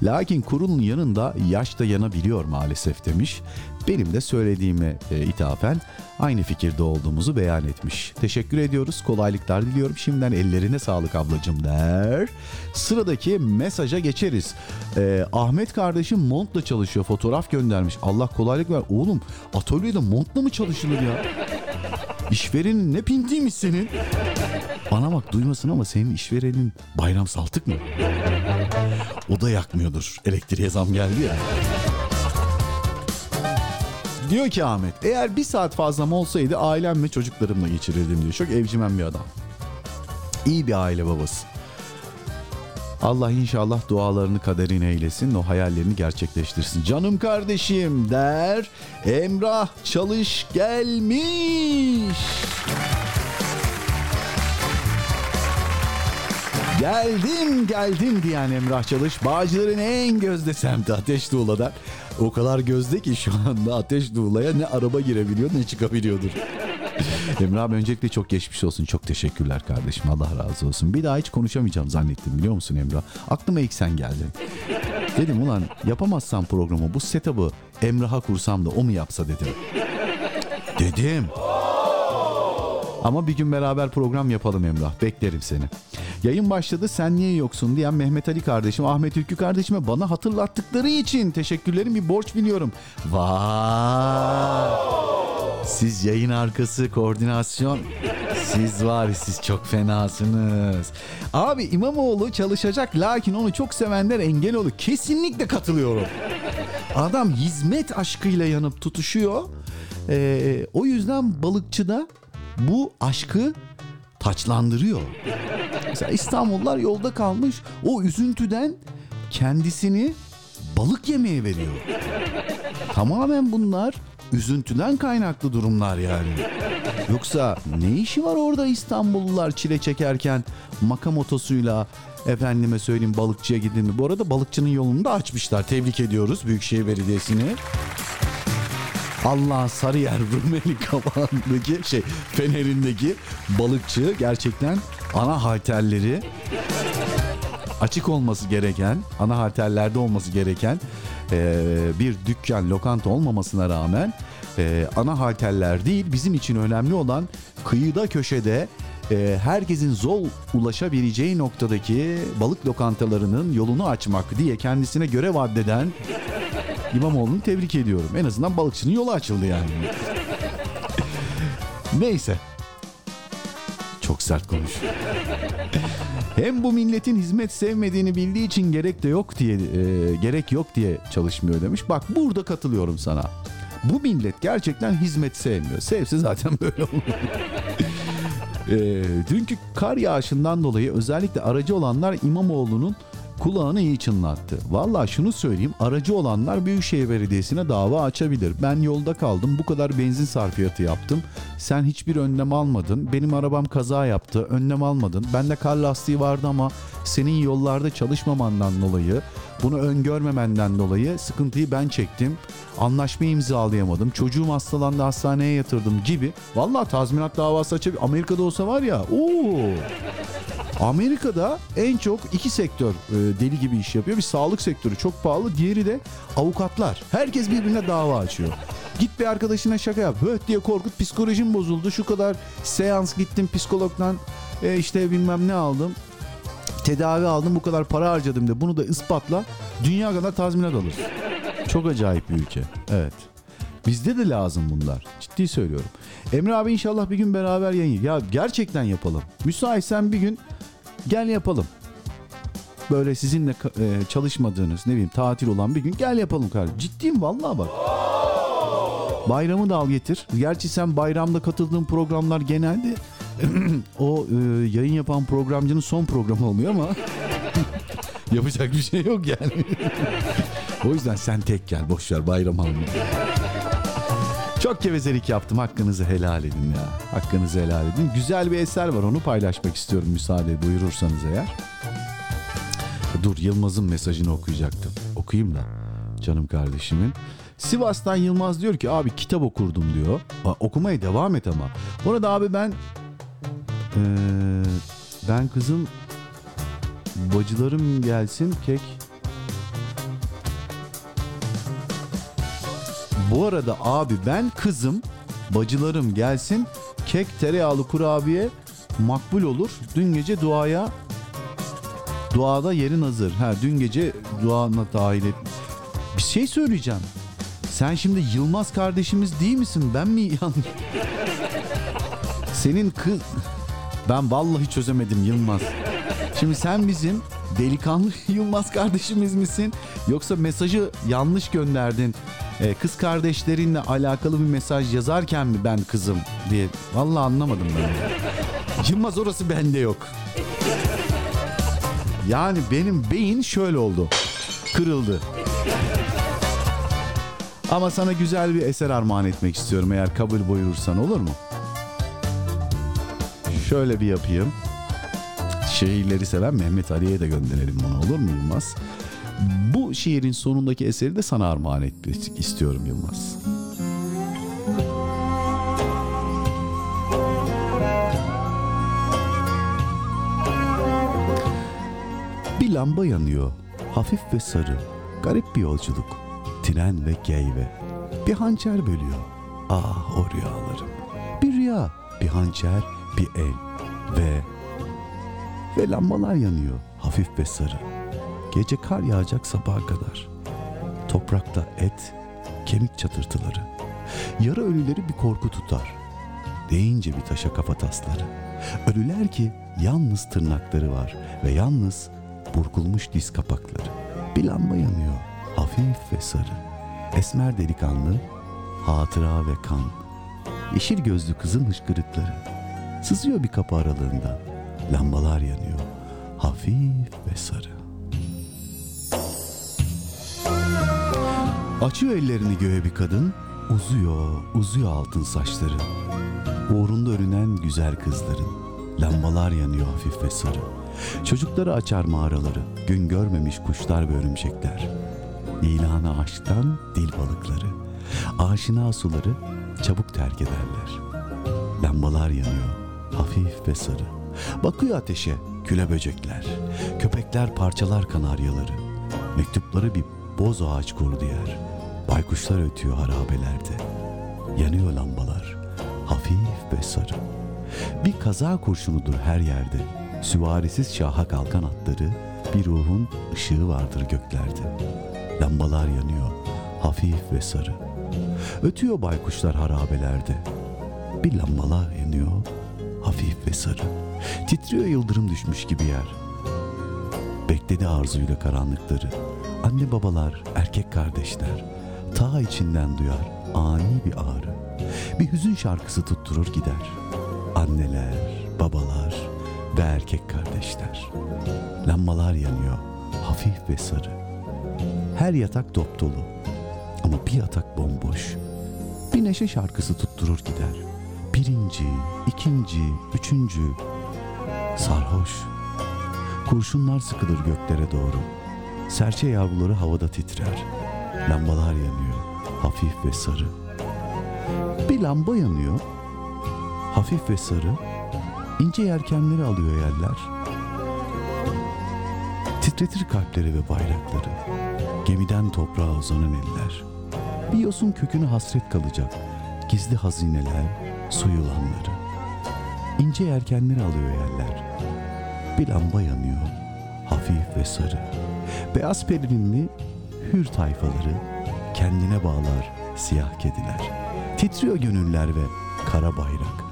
S3: Lakin kurulun yanında yaş da yanabiliyor maalesef demiş. Benim de söylediğime e, ithafen aynı fikirde olduğumuzu beyan etmiş. Teşekkür ediyoruz. Kolaylıklar diliyorum. Şimdiden ellerine sağlık ablacım der. Sıradaki mesaja geçeriz. E, Ahmet kardeşim montla çalışıyor. Fotoğraf göndermiş. Allah kolaylık ver. Oğlum atölyede montla mı çalışılır ya? İşverenin ne pintiymiş senin? Bana bak duymasın ama senin işverenin Bayram Saltık mı? O da yakmıyordur. Elektriğe zam geldi ya. Diyor ki Ahmet eğer bir saat fazlam olsaydı ailem ve çocuklarımla geçirirdim diyor. Çok evcimen bir adam. İyi bir aile babası. Allah inşallah dualarını kaderine eylesin. O hayallerini gerçekleştirsin. Canım kardeşim der. Emrah Çalış gelmiş. Geldim geldim diyen Emrah Çalış. Bağcıların en gözde semti Ateş Tuğla'dan. O kadar gözde ki şu anda Ateş Tuğla'ya ne araba girebiliyor ne çıkabiliyordur. *laughs* Emrah abi öncelikle çok geçmiş olsun. Çok teşekkürler kardeşim. Allah razı olsun. Bir daha hiç konuşamayacağım zannettim biliyor musun Emrah? Aklıma ilk sen geldin. Dedim ulan yapamazsam programı bu setup'ı Emrah'a kursam da o mu yapsa dedim. Dedim. Ama bir gün beraber program yapalım Emrah. Beklerim seni. Yayın başladı sen niye yoksun diyen Mehmet Ali kardeşim, Ahmet Ülkü kardeşime bana hatırlattıkları için teşekkürlerim bir borç biliyorum. Vay. Siz yayın arkası koordinasyon. Siz var siz çok fenasınız. Abi İmamoğlu çalışacak lakin onu çok sevenler engel olur. Kesinlikle katılıyorum. Adam hizmet aşkıyla yanıp tutuşuyor. Ee, o yüzden balıkçıda bu aşkı taçlandırıyor. Mesela İstanbullular yolda kalmış. O üzüntüden kendisini balık yemeye veriyor. Tamamen bunlar üzüntüden kaynaklı durumlar yani. Yoksa ne işi var orada İstanbullular çile çekerken makamotosuyla efendime söyleyeyim balıkçıya gidin mi? Bu arada balıkçının yolunu da açmışlar. Tebrik ediyoruz Büyükşehir Belediyesi'ni. Allah Sarıyer Rumeli *laughs* Kabağı'ndaki şey Fener'indeki balıkçı gerçekten ana halterleri açık olması gereken, ana halterlerde olması gereken e, bir dükkan, lokanta olmamasına rağmen e, ana halterler değil bizim için önemli olan kıyıda köşede e, herkesin zor ulaşabileceği noktadaki balık lokantalarının yolunu açmak diye kendisine görev addeden İmamoğlu'nu tebrik ediyorum. En azından balıkçının yolu açıldı yani. *laughs* Neyse. Çok sert konuş. Hem bu milletin hizmet sevmediğini bildiği için gerek de yok diye e, gerek yok diye çalışmıyor demiş. Bak burada katılıyorum sana. Bu millet gerçekten hizmet sevmiyor. Sevse zaten böyle olur. E, dünkü kar yağışından dolayı özellikle aracı olanlar İmamoğlu'nun kulağını iyi çınlattı. Valla şunu söyleyeyim aracı olanlar Büyükşehir Belediyesi'ne dava açabilir. Ben yolda kaldım bu kadar benzin sarfiyatı yaptım. Sen hiçbir önlem almadın. Benim arabam kaza yaptı önlem almadın. Bende kar lastiği vardı ama senin yollarda çalışmamandan dolayı bunu öngörmemenden dolayı sıkıntıyı ben çektim. Anlaşma imzalayamadım. Çocuğum hastalandı hastaneye yatırdım gibi. Valla tazminat davası açabilir. Amerika'da olsa var ya. Oo. Amerika'da en çok iki sektör e, deli gibi iş yapıyor. Bir sağlık sektörü çok pahalı. Diğeri de avukatlar. Herkes birbirine dava açıyor. Git bir arkadaşına şaka yap. Höt diye korkut psikolojim bozuldu. Şu kadar seans gittim psikologdan e, işte bilmem ne aldım. Tedavi aldım bu kadar para harcadım de bunu da ispatla. Dünya kadar tazminat alır. Çok acayip bir ülke. Evet. Bizde de lazım bunlar. Ciddi söylüyorum. Emre abi inşallah bir gün beraber yayın. Ya gerçekten yapalım. Müsaitsen bir gün gel yapalım. Böyle sizinle e, çalışmadığınız ne bileyim tatil olan bir gün gel yapalım kardeşim. Ciddiyim vallahi bak. Bayramı da al getir. Gerçi sen bayramda katıldığın programlar genelde *clears throat* o e, yayın yapan programcının son programı oluyor ama *laughs* yapacak bir şey yok yani. *laughs* o yüzden sen tek gel boş ver bayram alma. Çok gevezelik yaptım. Hakkınızı helal edin ya. Hakkınızı helal edin. Güzel bir eser var. Onu paylaşmak istiyorum müsaade buyurursanız eğer. Dur Yılmaz'ın mesajını okuyacaktım. Okuyayım da canım kardeşimin. Sivas'tan Yılmaz diyor ki abi kitap okurdum diyor. Aa, okumaya devam et ama. Bu arada abi ben eee, ben kızım bacılarım gelsin kek Bu arada abi ben kızım bacılarım gelsin kek tereyağlı kurabiye makbul olur. Dün gece duaya duada yerin hazır. Ha dün gece duana dahil et. Bir şey söyleyeceğim. Sen şimdi Yılmaz kardeşimiz değil misin? Ben mi yanlış? *laughs* Senin kız... Ben vallahi çözemedim Yılmaz. Şimdi sen bizim delikanlı *laughs* Yılmaz kardeşimiz misin? Yoksa mesajı yanlış gönderdin? Ee, kız kardeşlerinle alakalı bir mesaj yazarken mi ben kızım diye. Vallahi anlamadım ben. Yılmaz orası bende yok. Yani benim beyin şöyle oldu. Kırıldı. Ama sana güzel bir eser armağan etmek istiyorum eğer kabul buyurursan olur mu? Şöyle bir yapayım. Şiirleri seven Mehmet Ali'ye de gönderelim bunu olur mu Yılmaz? Bu şiirin sonundaki eseri de sana armağan etmek istiyorum Yılmaz. Bir lamba yanıyor, hafif ve sarı. Garip bir yolculuk. Tren ve geyve. Bir hançer bölüyor. Ah o rüyalarım. Bir rüya, bir hançer, bir el ve ve lambalar yanıyor hafif ve sarı. Gece kar yağacak sabaha kadar. Toprakta et, kemik çatırtıları. Yara ölüleri bir korku tutar. Deyince bir taşa kafa tasları. Ölüler ki yalnız tırnakları var ve yalnız burkulmuş diz kapakları. Bir lamba yanıyor hafif ve sarı. Esmer delikanlı, hatıra ve kan. Yeşil gözlü kızın hışkırıkları. Sızıyor bir kapı aralığından. Lambalar yanıyor. Hafif ve sarı. Açıyor ellerini göğe bir kadın. Uzuyor, uzuyor altın saçları. Uğrunda örünen güzel kızların. Lambalar yanıyor hafif ve sarı. Çocukları açar mağaraları. Gün görmemiş kuşlar ve örümcekler. İlanı aşktan dil balıkları. Aşina suları çabuk terk ederler. Lambalar yanıyor hafif ve sarı. Bakıyor ateşe küle böcekler. Köpekler parçalar kanaryaları. Mektupları bir boz ağaç kurdu yer. Baykuşlar ötüyor harabelerde. Yanıyor lambalar hafif ve sarı. Bir kaza kurşunudur her yerde. Süvarisiz şaha kalkan atları bir ruhun ışığı vardır göklerde. Lambalar yanıyor hafif ve sarı. Ötüyor baykuşlar harabelerde. Bir lambalar yanıyor hafif ve sarı. Titriyor yıldırım düşmüş gibi yer. Bekledi arzuyla karanlıkları. Anne babalar, erkek kardeşler. Ta içinden duyar ani bir ağrı. Bir hüzün şarkısı tutturur gider. Anneler, babalar ve erkek kardeşler. Lambalar yanıyor hafif ve sarı. Her yatak dop dolu ama bir yatak bomboş. Bir neşe şarkısı tutturur gider. Birinci, ikinci, üçüncü. Sarhoş. Kurşunlar sıkılır göklere doğru. Serçe yavruları havada titrer. Lambalar yanıyor, hafif ve sarı. Bir lamba yanıyor, hafif ve sarı. İnce yelkenleri alıyor yerler. Titretir kalpleri ve bayrakları. Gemiden toprağa uzanan eller. Bir yosun köküne hasret kalacak. Gizli hazineler, su yılanları. İnce yelkenleri alıyor yerler. Bir lamba yanıyor, hafif ve sarı. Beyaz perinli hür tayfaları kendine bağlar siyah kediler. Titriyor gönüller ve kara bayrak.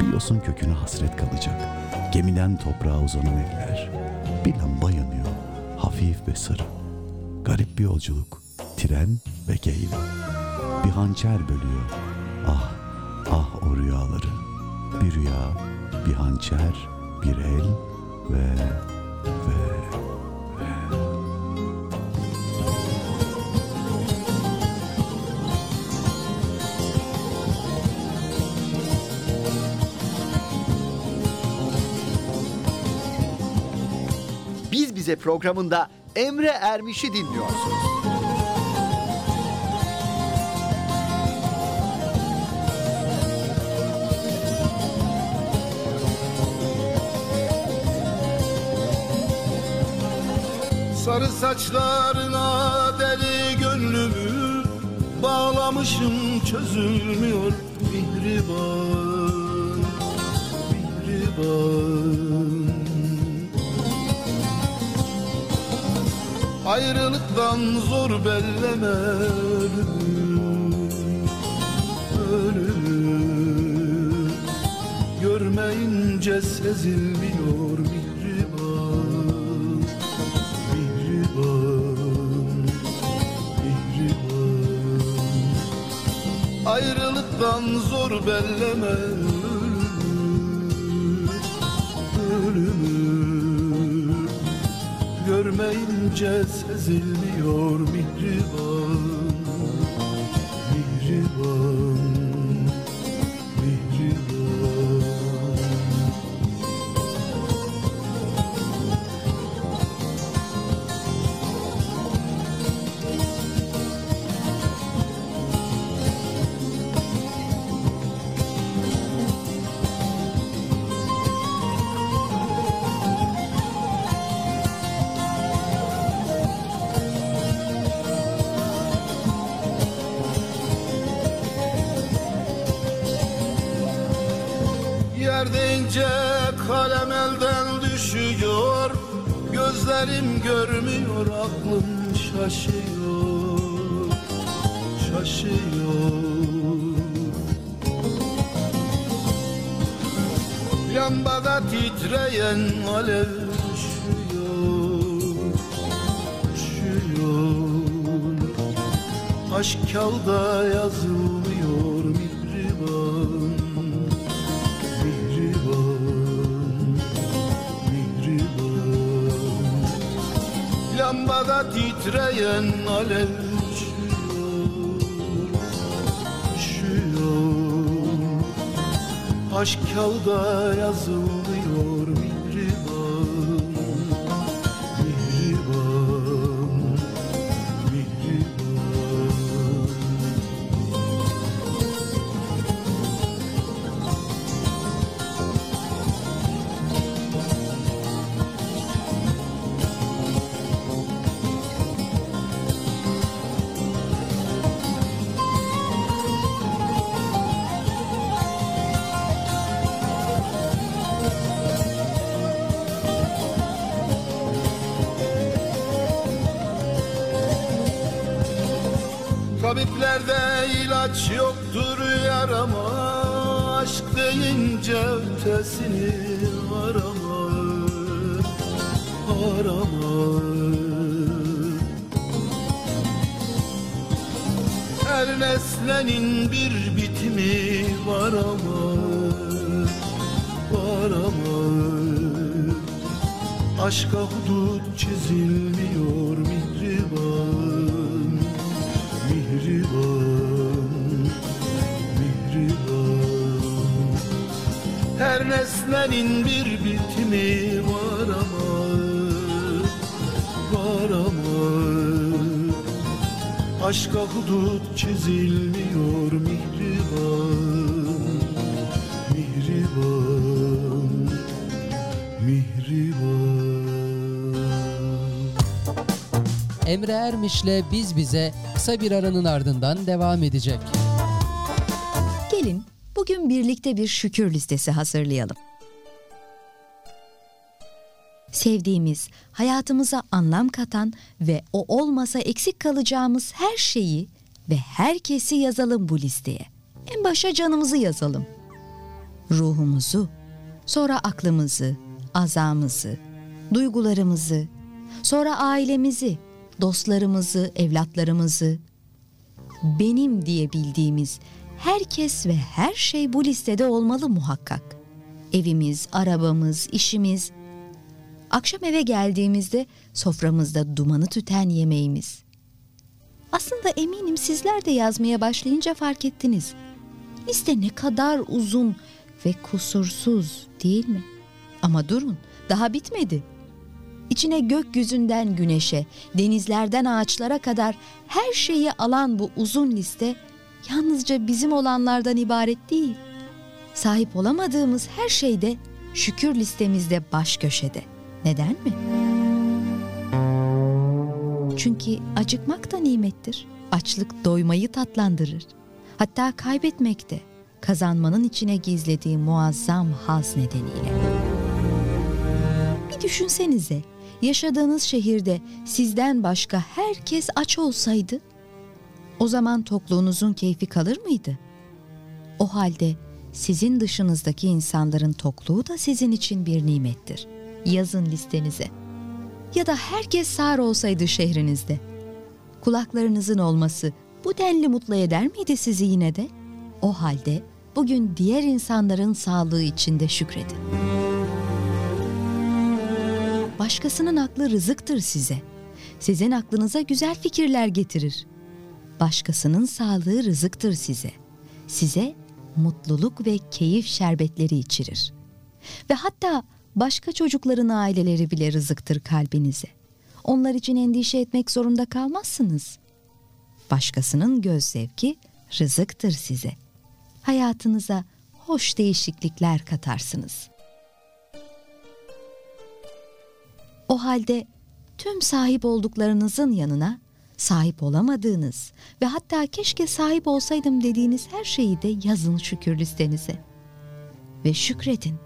S3: Bir yosun köküne hasret kalacak. Gemiden toprağa uzanan eller. Bir lamba yanıyor, hafif ve sarı. Garip bir yolculuk, tren ve geyve. Bir hançer bölüyor. Ah, ah o rüyaları. Bir rüya, bir hançer, bir el ve ve
S7: Biz Bize programında Emre Ermiş'i dinliyorsunuz.
S4: Sarı saçlarına deli gönlümü Bağlamışım çözülmüyor mihriban Mihriban. Ayrılıktan zor belleme ölümü Görmeyince sezilmiyor Uzaktan zor belleme ölümü Görmeyince sezilmiyor mihriban Lambada titreyen alev Üşüyor Aşk kağıda yazılmıyor İlaç yoktur yarama Aşk deyince ötesini arama Arama. Her nesnenin bir bitimi var ama Var ama. Aşka hudut çizilmiyor Nesnenin bir bitimi var ama Var ama Aşka hudut çizilmiyor mihriban Mihriban Mihriban
S5: Emre Ermiş'le Biz Bize kısa bir aranın ardından devam edecek.
S6: Birlikte bir şükür listesi hazırlayalım. Sevdiğimiz, hayatımıza anlam katan ve o olmasa eksik kalacağımız her şeyi ve herkesi yazalım bu listeye. En başa canımızı yazalım. Ruhumuzu, sonra aklımızı, azamızı, duygularımızı, sonra ailemizi, dostlarımızı, evlatlarımızı, benim diye bildiğimiz herkes ve her şey bu listede olmalı muhakkak. Evimiz, arabamız, işimiz. Akşam eve geldiğimizde soframızda dumanı tüten yemeğimiz. Aslında eminim sizler de yazmaya başlayınca fark ettiniz. Liste ne kadar uzun ve kusursuz değil mi? Ama durun, daha bitmedi. İçine gökyüzünden güneşe, denizlerden ağaçlara kadar her şeyi alan bu uzun liste yalnızca bizim olanlardan ibaret değil. Sahip olamadığımız her şey de şükür listemizde baş köşede. Neden mi? Çünkü acıkmak da nimettir. Açlık doymayı tatlandırır. Hatta kaybetmek de kazanmanın içine gizlediği muazzam haz nedeniyle. Bir düşünsenize, yaşadığınız şehirde sizden başka herkes aç olsaydı, o zaman tokluğunuzun keyfi kalır mıydı? O halde sizin dışınızdaki insanların tokluğu da sizin için bir nimettir. Yazın listenize. Ya da herkes sağır olsaydı şehrinizde. Kulaklarınızın olması bu denli mutlu eder miydi sizi yine de? O halde bugün diğer insanların sağlığı için de şükredin. Başkasının aklı rızıktır size. Sizin aklınıza güzel fikirler getirir. Başkasının sağlığı rızıktır size. Size mutluluk ve keyif şerbetleri içirir. Ve hatta başka çocukların aileleri bile rızıktır kalbinize. Onlar için endişe etmek zorunda kalmazsınız. Başkasının göz zevki rızıktır size. Hayatınıza hoş değişiklikler katarsınız. O halde tüm sahip olduklarınızın yanına sahip olamadığınız ve hatta keşke sahip olsaydım dediğiniz her şeyi de yazın şükür listenize. Ve şükredin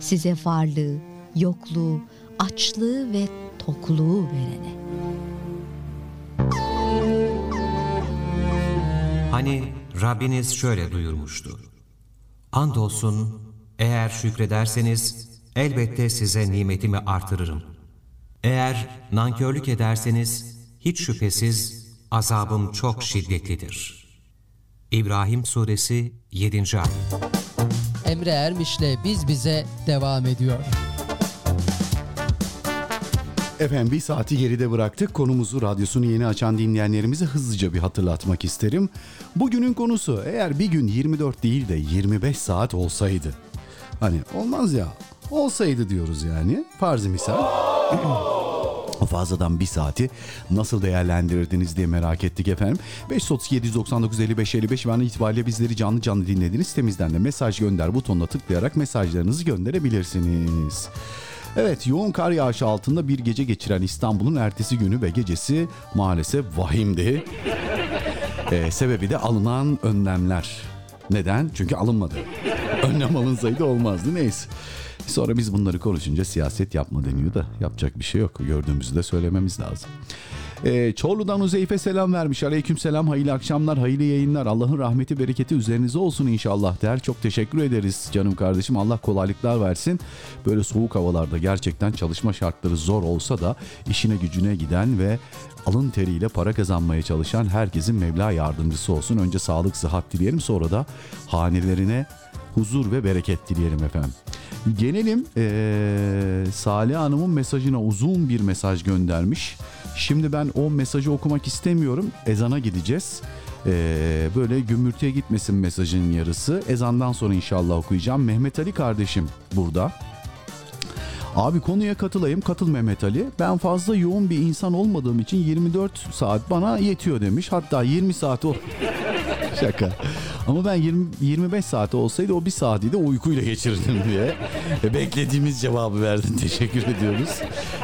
S6: size varlığı, yokluğu, açlığı ve tokluğu verene.
S8: Hani Rabbiniz şöyle buyurmuştu. Andolsun eğer şükrederseniz elbette size nimetimi artırırım. Eğer nankörlük ederseniz hiç şüphesiz azabım çok şiddetlidir. İbrahim Suresi 7. Ayet
S5: Emre Ermiş'le Biz Bize devam ediyor.
S3: Efendim bir saati geride bıraktık. Konumuzu radyosunu yeni açan dinleyenlerimize hızlıca bir hatırlatmak isterim. Bugünün konusu eğer bir gün 24 değil de 25 saat olsaydı. Hani olmaz ya olsaydı diyoruz yani farz misal. O fazladan bir saati nasıl değerlendirirdiniz diye merak ettik efendim. 537 799 55 55 şu an itibariyle bizleri canlı canlı dinlediniz. Sitemizden de mesaj gönder butonuna tıklayarak mesajlarınızı gönderebilirsiniz. Evet yoğun kar yağışı altında bir gece geçiren İstanbul'un ertesi günü ve gecesi maalesef vahimdi. Ee, sebebi de alınan önlemler. Neden? Çünkü alınmadı. Önlem alınsaydı olmazdı neyse. Sonra biz bunları konuşunca siyaset yapma deniyor da yapacak bir şey yok. Gördüğümüzü de söylememiz lazım. Ee, Çorlu'dan Uzeyfe selam vermiş. Aleyküm selam, hayırlı akşamlar, hayırlı yayınlar. Allah'ın rahmeti, bereketi üzerinize olsun inşallah der. Çok teşekkür ederiz canım kardeşim. Allah kolaylıklar versin. Böyle soğuk havalarda gerçekten çalışma şartları zor olsa da işine gücüne giden ve alın teriyle para kazanmaya çalışan herkesin Mevla yardımcısı olsun. Önce sağlık, sıhhat dileyelim sonra da hanelerine huzur ve bereket dileyelim efendim. Gelelim eee Salih Hanım'ın mesajına uzun bir mesaj göndermiş. Şimdi ben o mesajı okumak istemiyorum. Ezana gideceğiz. Eee, böyle gümbürtüye gitmesin mesajın yarısı. Ezandan sonra inşallah okuyacağım. Mehmet Ali kardeşim burada. Abi konuya katılayım. Katıl Mehmet Ali. Ben fazla yoğun bir insan olmadığım için 24 saat bana yetiyor demiş. Hatta 20 saat o. *laughs* Şaka. Ama ben 20, 25 saat olsaydı o bir saati de uykuyla geçirirdim diye. E, beklediğimiz cevabı verdin. *laughs* Teşekkür ediyoruz.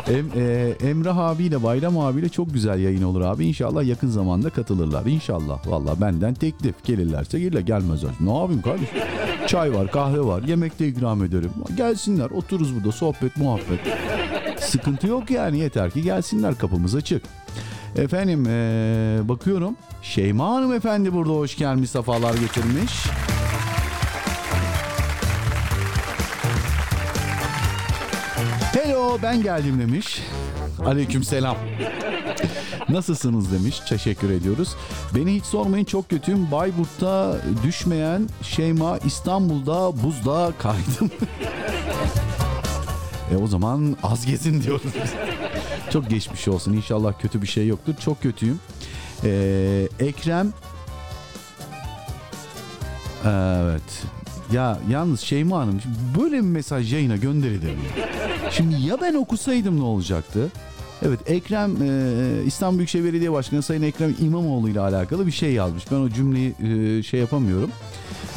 S3: Em, e, Emrah abiyle Bayram abiyle çok güzel yayın olur abi. İnşallah yakın zamanda katılırlar. İnşallah. Valla benden teklif. Gelirlerse gelirler. Gelmezler. Ne yapayım kardeşim? Çay var, kahve var. Yemek de ikram ederim. Gelsinler. Otururuz burada. Sohbet, muhabbet. Sıkıntı yok yani. Yeter ki gelsinler. Kapımız açık. Efendim eee, bakıyorum. Şeyma Hanım efendi burada hoş gelmiş. Safalar getirmiş. Hello ben geldim demiş. Aleyküm selam. Nasılsınız demiş. Teşekkür ediyoruz. Beni hiç sormayın çok kötüyüm. Bayburt'ta düşmeyen Şeyma İstanbul'da buzda kaydım. *laughs* e o zaman az gezin diyoruz. *laughs* çok geçmiş olsun. İnşallah kötü bir şey yoktur. Çok kötüyüm. Ee, Ekrem Evet. Ya yalnız Şeyma Hanım böyle bir mesaj yayına gönderilir mi? Şimdi ya ben okusaydım ne olacaktı? Evet Ekrem e, İstanbul Büyükşehir Belediye Başkanı Sayın Ekrem İmamoğlu ile alakalı bir şey yazmış. Ben o cümleyi e, şey yapamıyorum.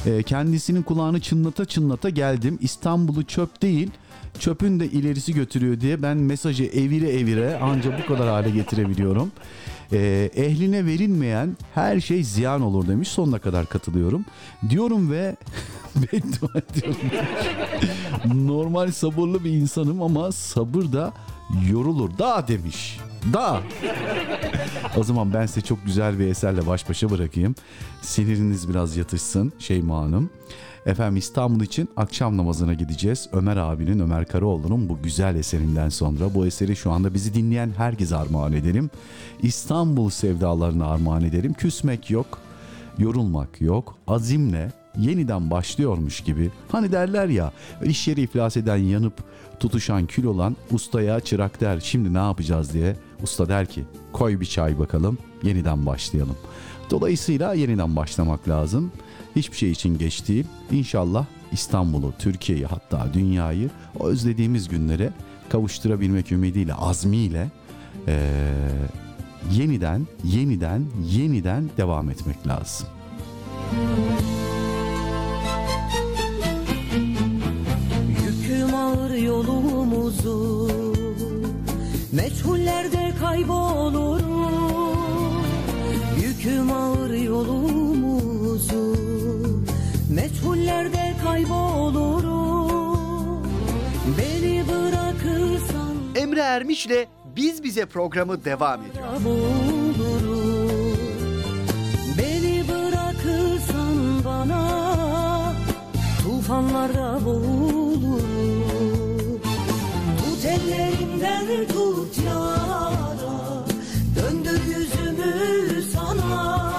S3: E, kendisinin kulağını çınlata çınlata geldim. İstanbul'u çöp değil çöpün de ilerisi götürüyor diye ben mesajı evire evire ancak bu kadar hale getirebiliyorum. Ee, ehline verilmeyen her şey ziyan olur demiş. Sonuna kadar katılıyorum. Diyorum ve *laughs* beddua ediyorum. Normal sabırlı bir insanım ama sabır da yorulur. Da demiş. Da. o zaman ben size çok güzel bir eserle baş başa bırakayım. Siniriniz biraz yatışsın Şeyma Hanım. Efendim İstanbul için akşam namazına gideceğiz. Ömer abinin, Ömer Karaoğlu'nun bu güzel eserinden sonra bu eseri şu anda bizi dinleyen herkese armağan edelim. İstanbul sevdalarına armağan edelim. Küsmek yok. yorulmak yok. Azimle yeniden başlıyormuş gibi. Hani derler ya iş yeri iflas eden yanıp tutuşan kül olan ustaya çırak der şimdi ne yapacağız diye. Usta der ki koy bir çay bakalım yeniden başlayalım. Dolayısıyla yeniden başlamak lazım. Hiçbir şey için geç değil. İnşallah İstanbul'u, Türkiye'yi hatta dünyayı o özlediğimiz günlere kavuşturabilmek ümidiyle, azmiyle eee, yeniden, yeniden, yeniden devam etmek lazım.
S9: Yüküm ağır yolumuzu Meçhullerde kaybolurum Yüküm ağır yolumuzu kaybolurum. Beni bırakırsan
S7: Emre Ermiş'le Biz Bize programı devam ediyor.
S9: bulurum Beni bırakırsan bana Tufanlarda boğulurum. Tut ellerimden tut yara Döndür yüzümü sana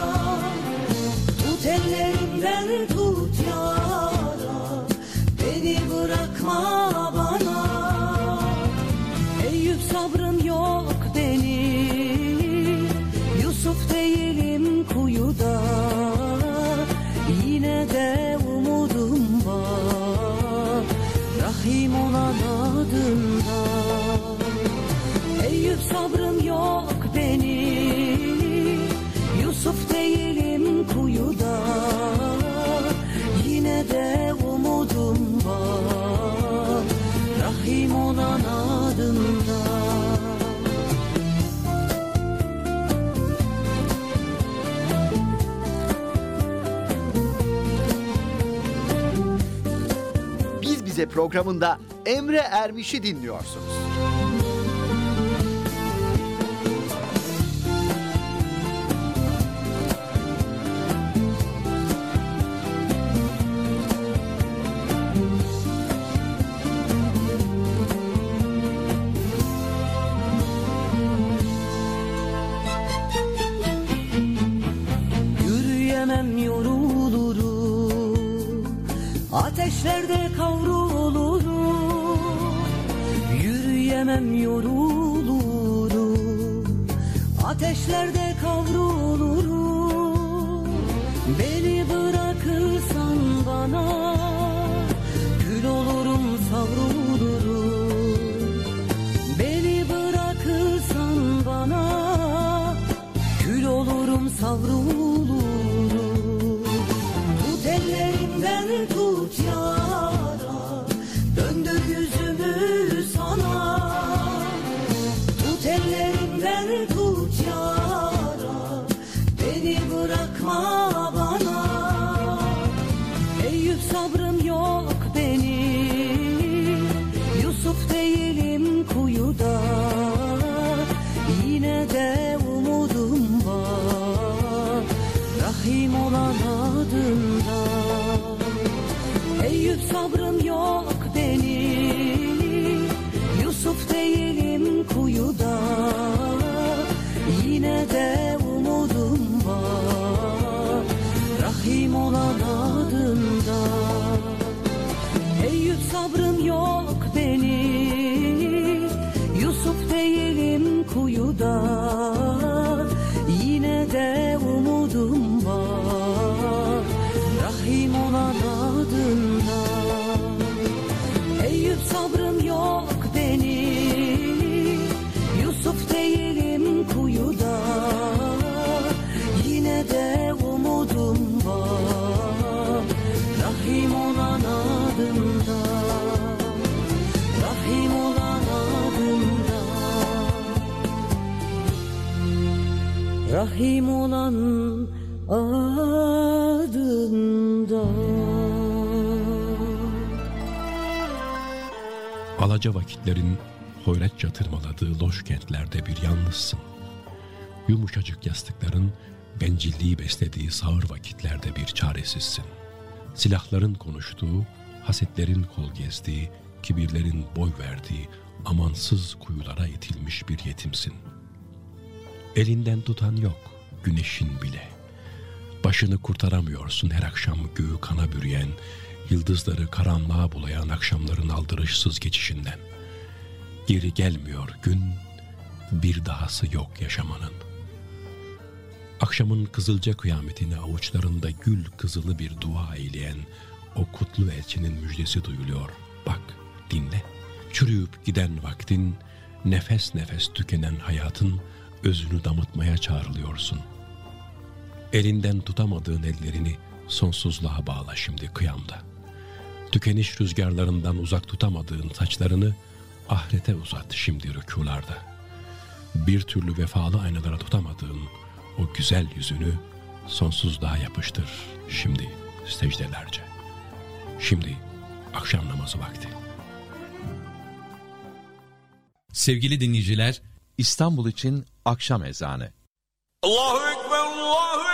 S9: bana. Eyüp sabrım
S7: Bize programında Emre Ermiş'i dinliyorsunuz.
S9: Ateşlerde Ateşlerde
S10: Alaca vakitlerin hoyratça tırmaladığı loş kentlerde bir yalnızsın. Yumuşacık yastıkların bencilliği beslediği sağır vakitlerde bir çaresizsin. Silahların konuştuğu, hasetlerin kol gezdiği, kibirlerin boy verdiği amansız kuyulara itilmiş bir yetimsin. Elinden tutan yok, güneşin bile. Başını kurtaramıyorsun her akşam göğü kana bürüyen, yıldızları karanlığa bulayan akşamların aldırışsız geçişinden. Geri gelmiyor gün, bir dahası yok yaşamanın. Akşamın kızılca kıyametini avuçlarında gül kızılı bir dua eyleyen o kutlu elçinin müjdesi duyuluyor. Bak, dinle. Çürüyüp giden vaktin, nefes nefes tükenen hayatın özünü damıtmaya çağrılıyorsun. Elinden tutamadığın ellerini sonsuzluğa bağla şimdi kıyamda. Tükeniş rüzgarlarından uzak tutamadığın saçlarını ahirete uzat şimdi rükularda. Bir türlü vefalı aynalara tutamadığın o güzel yüzünü sonsuzluğa yapıştır şimdi secdelerce. Şimdi akşam namazı vakti.
S11: Sevgili dinleyiciler,
S12: İstanbul için akşam ezanı.
S13: Allahu Ekber, Allahu Ekber.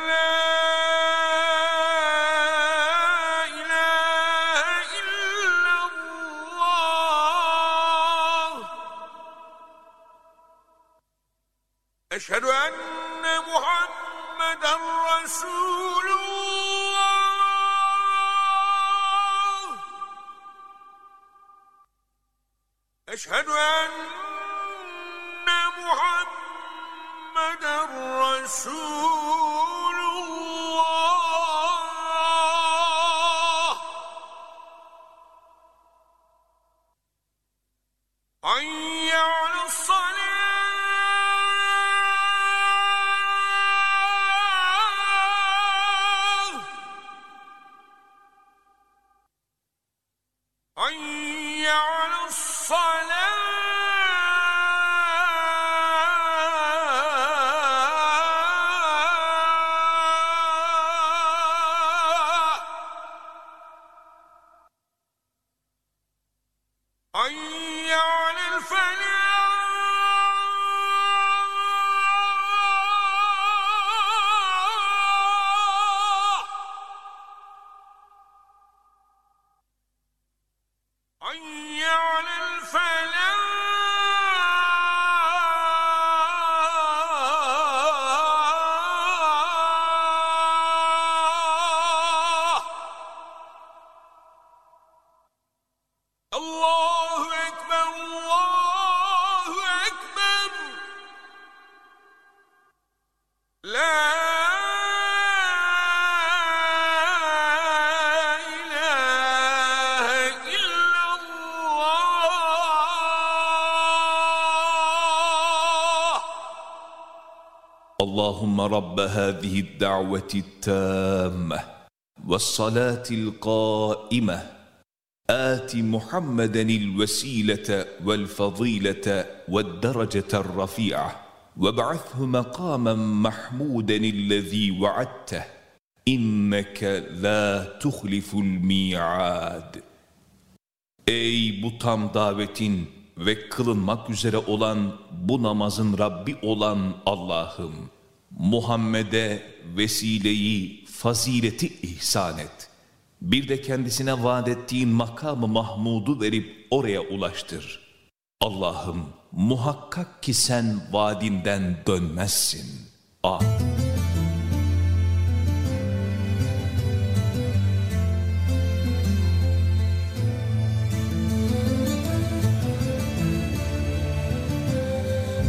S14: اللهم رب هذه الدعوة التامة والصلاة القائمة. آت محمدا الوسيلة والفضيلة والدرجة الرفيعة. وابعثه مقاما محمودا الذي وعدته. إنك لا تخلف الميعاد. Ey bu tam davetin ve kılınmak üzere olan bu namazın Rabbi olan Allah'ım, Muhammed'e vesileyi, fazileti ihsan et. Bir de kendisine vaat ettiğin makamı Mahmud'u verip oraya ulaştır. Allah'ım muhakkak ki sen vaadinden dönmezsin. Amin.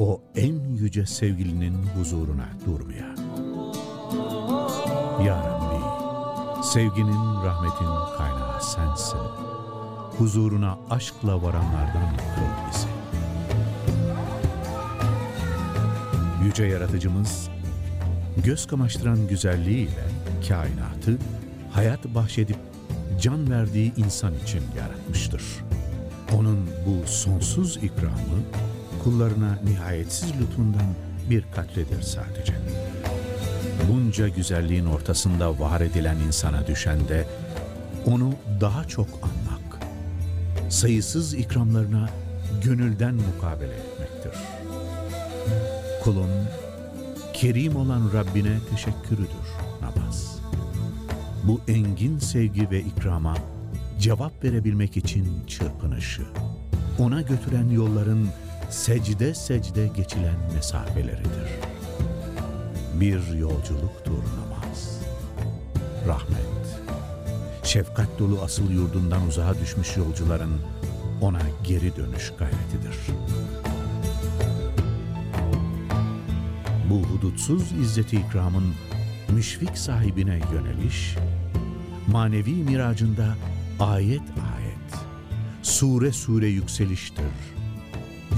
S15: o en yüce sevgilinin huzuruna durmaya. Ya Rabbi, sevginin, rahmetin kaynağı sensin. huzuruna aşkla varanlardan kıl bizi. Yüce Yaratıcımız, göz kamaştıran güzelliğiyle kainatı hayat bahşedip can verdiği insan için yaratmıştır. Onun bu sonsuz ikramı kullarına nihayetsiz lütfundan bir katredir sadece. Bunca güzelliğin ortasında var edilen insana düşen de onu daha çok anmak, sayısız ikramlarına gönülden mukabele etmektir. Kulun kerim olan Rabbine teşekkürüdür namaz. Bu engin sevgi ve ikrama cevap verebilmek için çırpınışı, ona götüren yolların secde secde geçilen mesafeleridir. Bir yolculuktur namaz. Rahmet, şefkat dolu asıl yurdundan uzağa düşmüş yolcuların ona geri dönüş gayretidir. Bu hudutsuz izzeti ikramın müşfik sahibine yöneliş, manevi miracında ayet ayet, sure sure yükseliştir,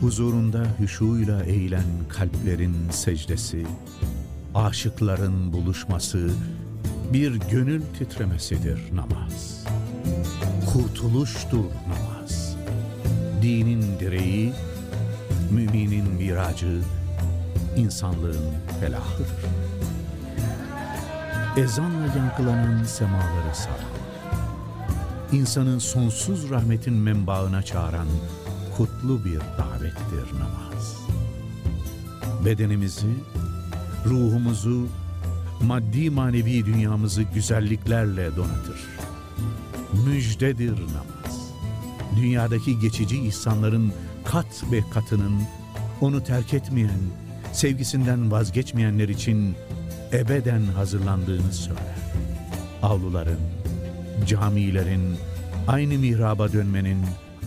S15: Huzurunda hüşuyla eğilen kalplerin secdesi, aşıkların buluşması, bir gönül titremesidir namaz. Kurtuluştur namaz. Dinin direği, müminin miracı, insanlığın felahıdır. Ezanla yankılanan semaları saran, insanın sonsuz rahmetin menbaına çağıran kutlu bir davettir namaz. Bedenimizi, ruhumuzu, maddi manevi dünyamızı güzelliklerle donatır. Müjdedir namaz. Dünyadaki geçici ihsanların kat ve katının onu terk etmeyen, sevgisinden vazgeçmeyenler için ebeden hazırlandığını söyler. Avluların, camilerin, aynı mihraba dönmenin,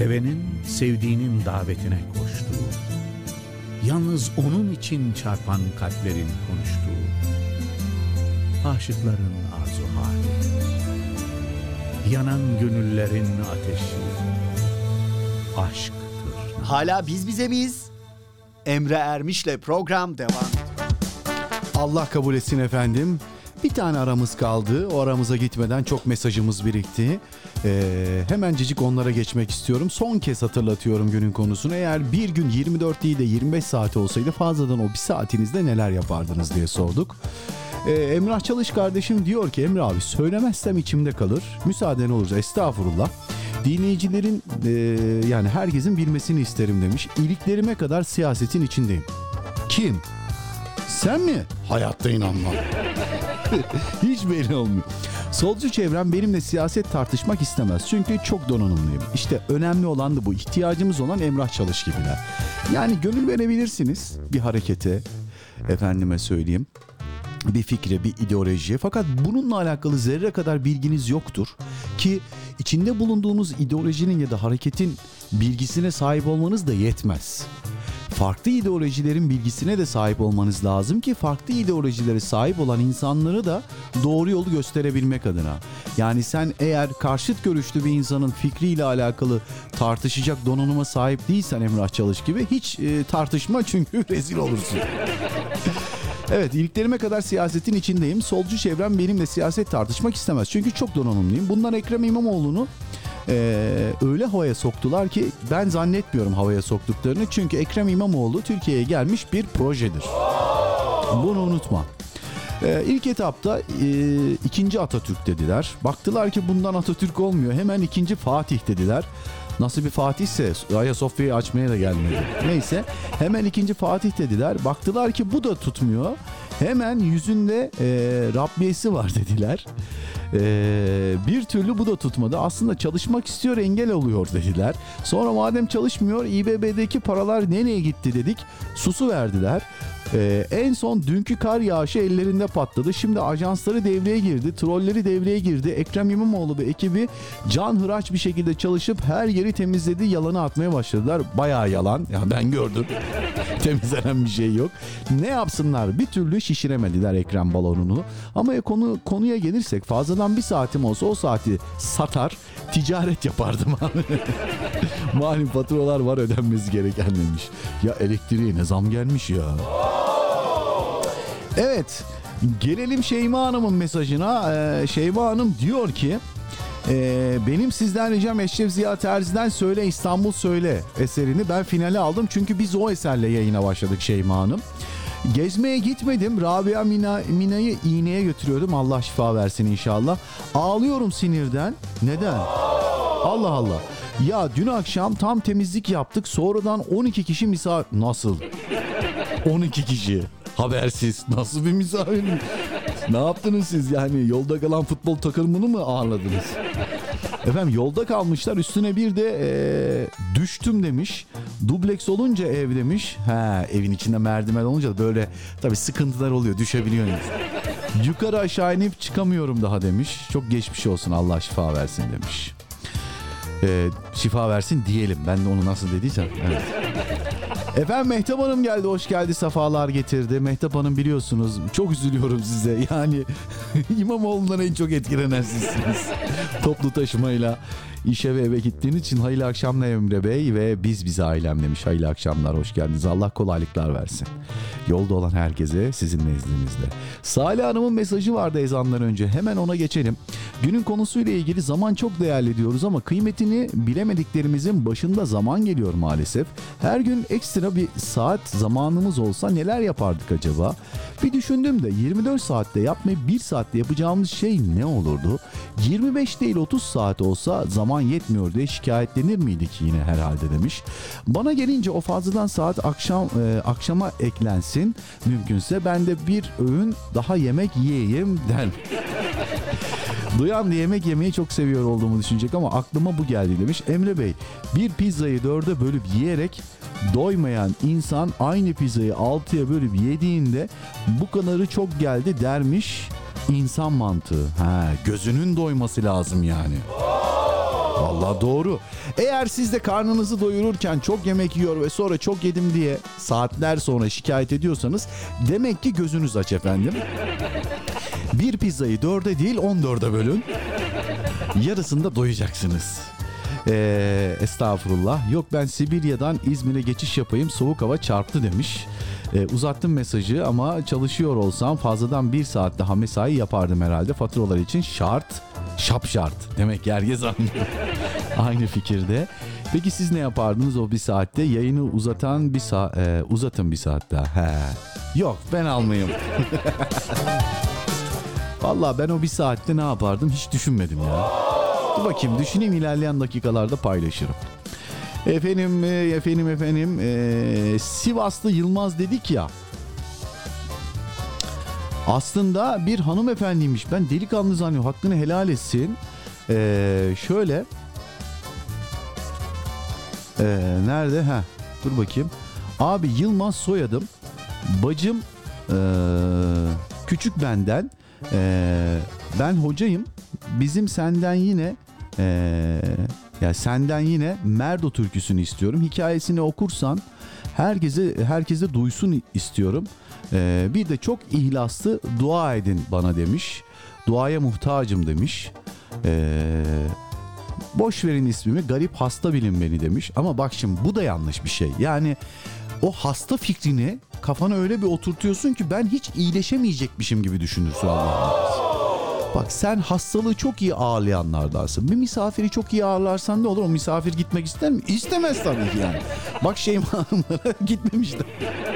S15: Sevenin sevdiğinin davetine koştuğu, yalnız onun için çarpan kalplerin konuştuğu, aşıkların arzu hali, yanan gönüllerin ateşi, aşktır.
S7: Hala biz bize miyiz? Emre Ermiş'le program devam ediyor.
S3: Allah kabul etsin efendim. Bir tane aramız kaldı. O aramıza gitmeden çok mesajımız birikti. Ee, hemencecik onlara geçmek istiyorum. Son kez hatırlatıyorum günün konusunu. Eğer bir gün 24 değil de 25 saati olsaydı fazladan o bir saatinizde neler yapardınız diye sorduk. Ee, Emrah Çalış kardeşim diyor ki Emre abi söylemezsem içimde kalır. Müsaaden olursa estağfurullah. Dinleyicilerin e, yani herkesin bilmesini isterim demiş. İliklerime kadar siyasetin içindeyim. Kim? Sen mi? Hayatta inanmam. *laughs* Hiç belli olmuyor. Solcu çevrem benimle siyaset tartışmak istemez. Çünkü çok donanımlıyım. İşte önemli olan da bu. İhtiyacımız olan Emrah Çalış gibiler. Yani gönül verebilirsiniz bir harekete. Efendime söyleyeyim bir fikre, bir ideolojiye fakat bununla alakalı zerre kadar bilginiz yoktur ki içinde bulunduğunuz ideolojinin ya da hareketin bilgisine sahip olmanız da yetmez. Farklı ideolojilerin bilgisine de sahip olmanız lazım ki farklı ideolojilere sahip olan insanları da doğru yolu gösterebilmek adına. Yani sen eğer karşıt görüşlü bir insanın fikriyle alakalı tartışacak donanıma sahip değilsen Emrah Çalış gibi hiç e, tartışma çünkü *laughs* rezil olursun. Evet iliklerime kadar siyasetin içindeyim. Solcu çevrem benimle siyaset tartışmak istemez. Çünkü çok donanımlıyım. Bundan Ekrem İmamoğlu'nu eee, öyle havaya soktular ki ben zannetmiyorum havaya soktuklarını. Çünkü Ekrem İmamoğlu Türkiye'ye gelmiş bir projedir. Bunu unutma. Ee, ilk etapta e, ikinci Atatürk dediler. Baktılar ki bundan Atatürk olmuyor. Hemen ikinci Fatih dediler. Nasıl bir Fatihse Ayasofya'yı açmaya da gelmedi. Neyse hemen ikinci Fatih dediler. Baktılar ki bu da tutmuyor. Hemen yüzünde e, Rabbiyesi var dediler. E, bir türlü bu da tutmadı. Aslında çalışmak istiyor engel oluyor dediler. Sonra madem çalışmıyor İBB'deki paralar nereye gitti dedik. Susu verdiler. Ee, en son dünkü kar yağışı ellerinde patladı. Şimdi ajansları devreye girdi, trolleri devreye girdi. Ekrem İmamoğlu ve ekibi can hıraç bir şekilde çalışıp her yeri temizledi, yalanı atmaya başladılar. Bayağı yalan. Ya ben gördüm. *laughs* Temizlenen bir şey yok. Ne yapsınlar? Bir türlü şişiremediler Ekrem balonunu. Ama konu konuya gelirsek fazladan bir saatim olsa o saati satar, ticaret yapardım abi. *laughs* Malum faturalar var ödenmesi gereken demiş. Ya elektriğe ne zam gelmiş ya. Evet. Gelelim Şeyma Hanım'ın mesajına. Ee, Şeyma Hanım diyor ki ee, benim sizden ricam Eşref Ziya Terzi'den Söyle İstanbul Söyle eserini ben finale aldım. Çünkü biz o eserle yayına başladık Şeyma Hanım. Gezmeye gitmedim. Rabia Mina, Mina'yı iğneye götürüyordum. Allah şifa versin inşallah. Ağlıyorum sinirden. Neden? Allah Allah. Ya dün akşam tam temizlik yaptık. Sonradan 12 kişi misafir... Nasıl? *laughs* 12 kişi. Habersiz. Nasıl bir misafir? ne yaptınız siz yani? Yolda kalan futbol takımını mı ağırladınız? Efendim yolda kalmışlar üstüne bir de eee, düştüm demiş. Dubleks olunca ev demiş. He evin içinde merdiven olunca böyle tabii sıkıntılar oluyor düşebiliyor insan. Yukarı aşağı inip çıkamıyorum daha demiş. Çok geçmiş olsun Allah şifa versin demiş. Ee, şifa versin diyelim. Ben de onu nasıl dediysem. Evet. Efendim Mehtap Hanım geldi. Hoş geldi. Safalar getirdi. Mehtap Hanım biliyorsunuz. Çok üzülüyorum size. Yani *laughs* İmamoğlu'ndan en çok etkilenen sizsiniz. Toplu taşımayla işe ve eve gittiğiniz için hayırlı akşamlar Emre Bey ve biz bize ailem demiş. Hayırlı akşamlar. Hoş geldiniz. Allah kolaylıklar versin. Yolda olan herkese sizin nezdinizde. Salih Hanım'ın mesajı vardı ezandan önce. Hemen ona geçelim. Günün konusuyla ilgili zaman çok değerli diyoruz ama kıymetini bilemediklerimizin başında zaman geliyor maalesef. Her gün ekstra bir saat zamanımız olsa neler yapardık acaba? Bir düşündüm de 24 saatte yapmayıp 1 saatte yapacağımız şey ne olurdu? 25 değil 30 saat olsa zaman yetmiyor diye şikayetlenir miydik yine herhalde demiş. Bana gelince o fazladan saat akşam e, akşama eklensin. Mümkünse ben de bir öğün daha yemek yiyeyim der. *laughs* Duyan da yemek yemeyi çok seviyor olduğumu düşünecek ama aklıma bu geldi demiş. Emre Bey bir pizzayı dörde bölüp yiyerek doymayan insan aynı pizzayı altıya bölüp yediğinde bu kadarı çok geldi dermiş insan mantığı. Ha, gözünün doyması lazım yani. Vallahi doğru. Eğer siz de karnınızı doyururken çok yemek yiyor ve sonra çok yedim diye saatler sonra şikayet ediyorsanız demek ki gözünüz aç efendim. Bir pizzayı dörde değil on dörde bölün. Yarısında doyacaksınız. Ee, estağfurullah. Yok ben Sibirya'dan İzmir'e geçiş yapayım soğuk hava çarptı demiş. Ee, uzattım mesajı ama çalışıyor olsam fazladan bir saat daha mesai yapardım herhalde. Faturalar için şart, şap şart. Demek ki herkes anlıyor. *laughs* Aynı fikirde. Peki siz ne yapardınız o bir saatte? Yayını uzatan bir saat, uzatın bir saat daha. He. Yok ben almayayım. *laughs* Vallahi ben o bir saatte ne yapardım hiç düşünmedim ya. Dur bakayım düşüneyim ilerleyen dakikalarda paylaşırım. Efendim, e, efendim, efendim. e, Sivaslı Yılmaz dedik ya. Aslında bir hanımefendiymiş. Ben delikanlı zannediyorum. Hakkını helal etsin. E, şöyle. E, nerede? Ha, dur bakayım. Abi Yılmaz soyadım. Bacım e, küçük benden. E, ben hocayım. Bizim senden yine e, ya senden yine Merdo türküsünü istiyorum. Hikayesini okursan Herkese herkese duysun istiyorum. Ee, bir de çok ihlaslı dua edin bana demiş. Duaya muhtacım demiş. Ee, boş verin ismimi garip hasta bilin beni demiş. Ama bak şimdi bu da yanlış bir şey. Yani o hasta fikrini kafana öyle bir oturtuyorsun ki ben hiç iyileşemeyecekmişim gibi düşünürsün Allah'ım. Bak sen hastalığı çok iyi ağırlayanlardansın. Bir misafiri çok iyi ağırlarsan ne olur? O misafir gitmek ister mi? İstemez tabii ki yani. Bak Şeyma Hanımlara *laughs* gitmemişler.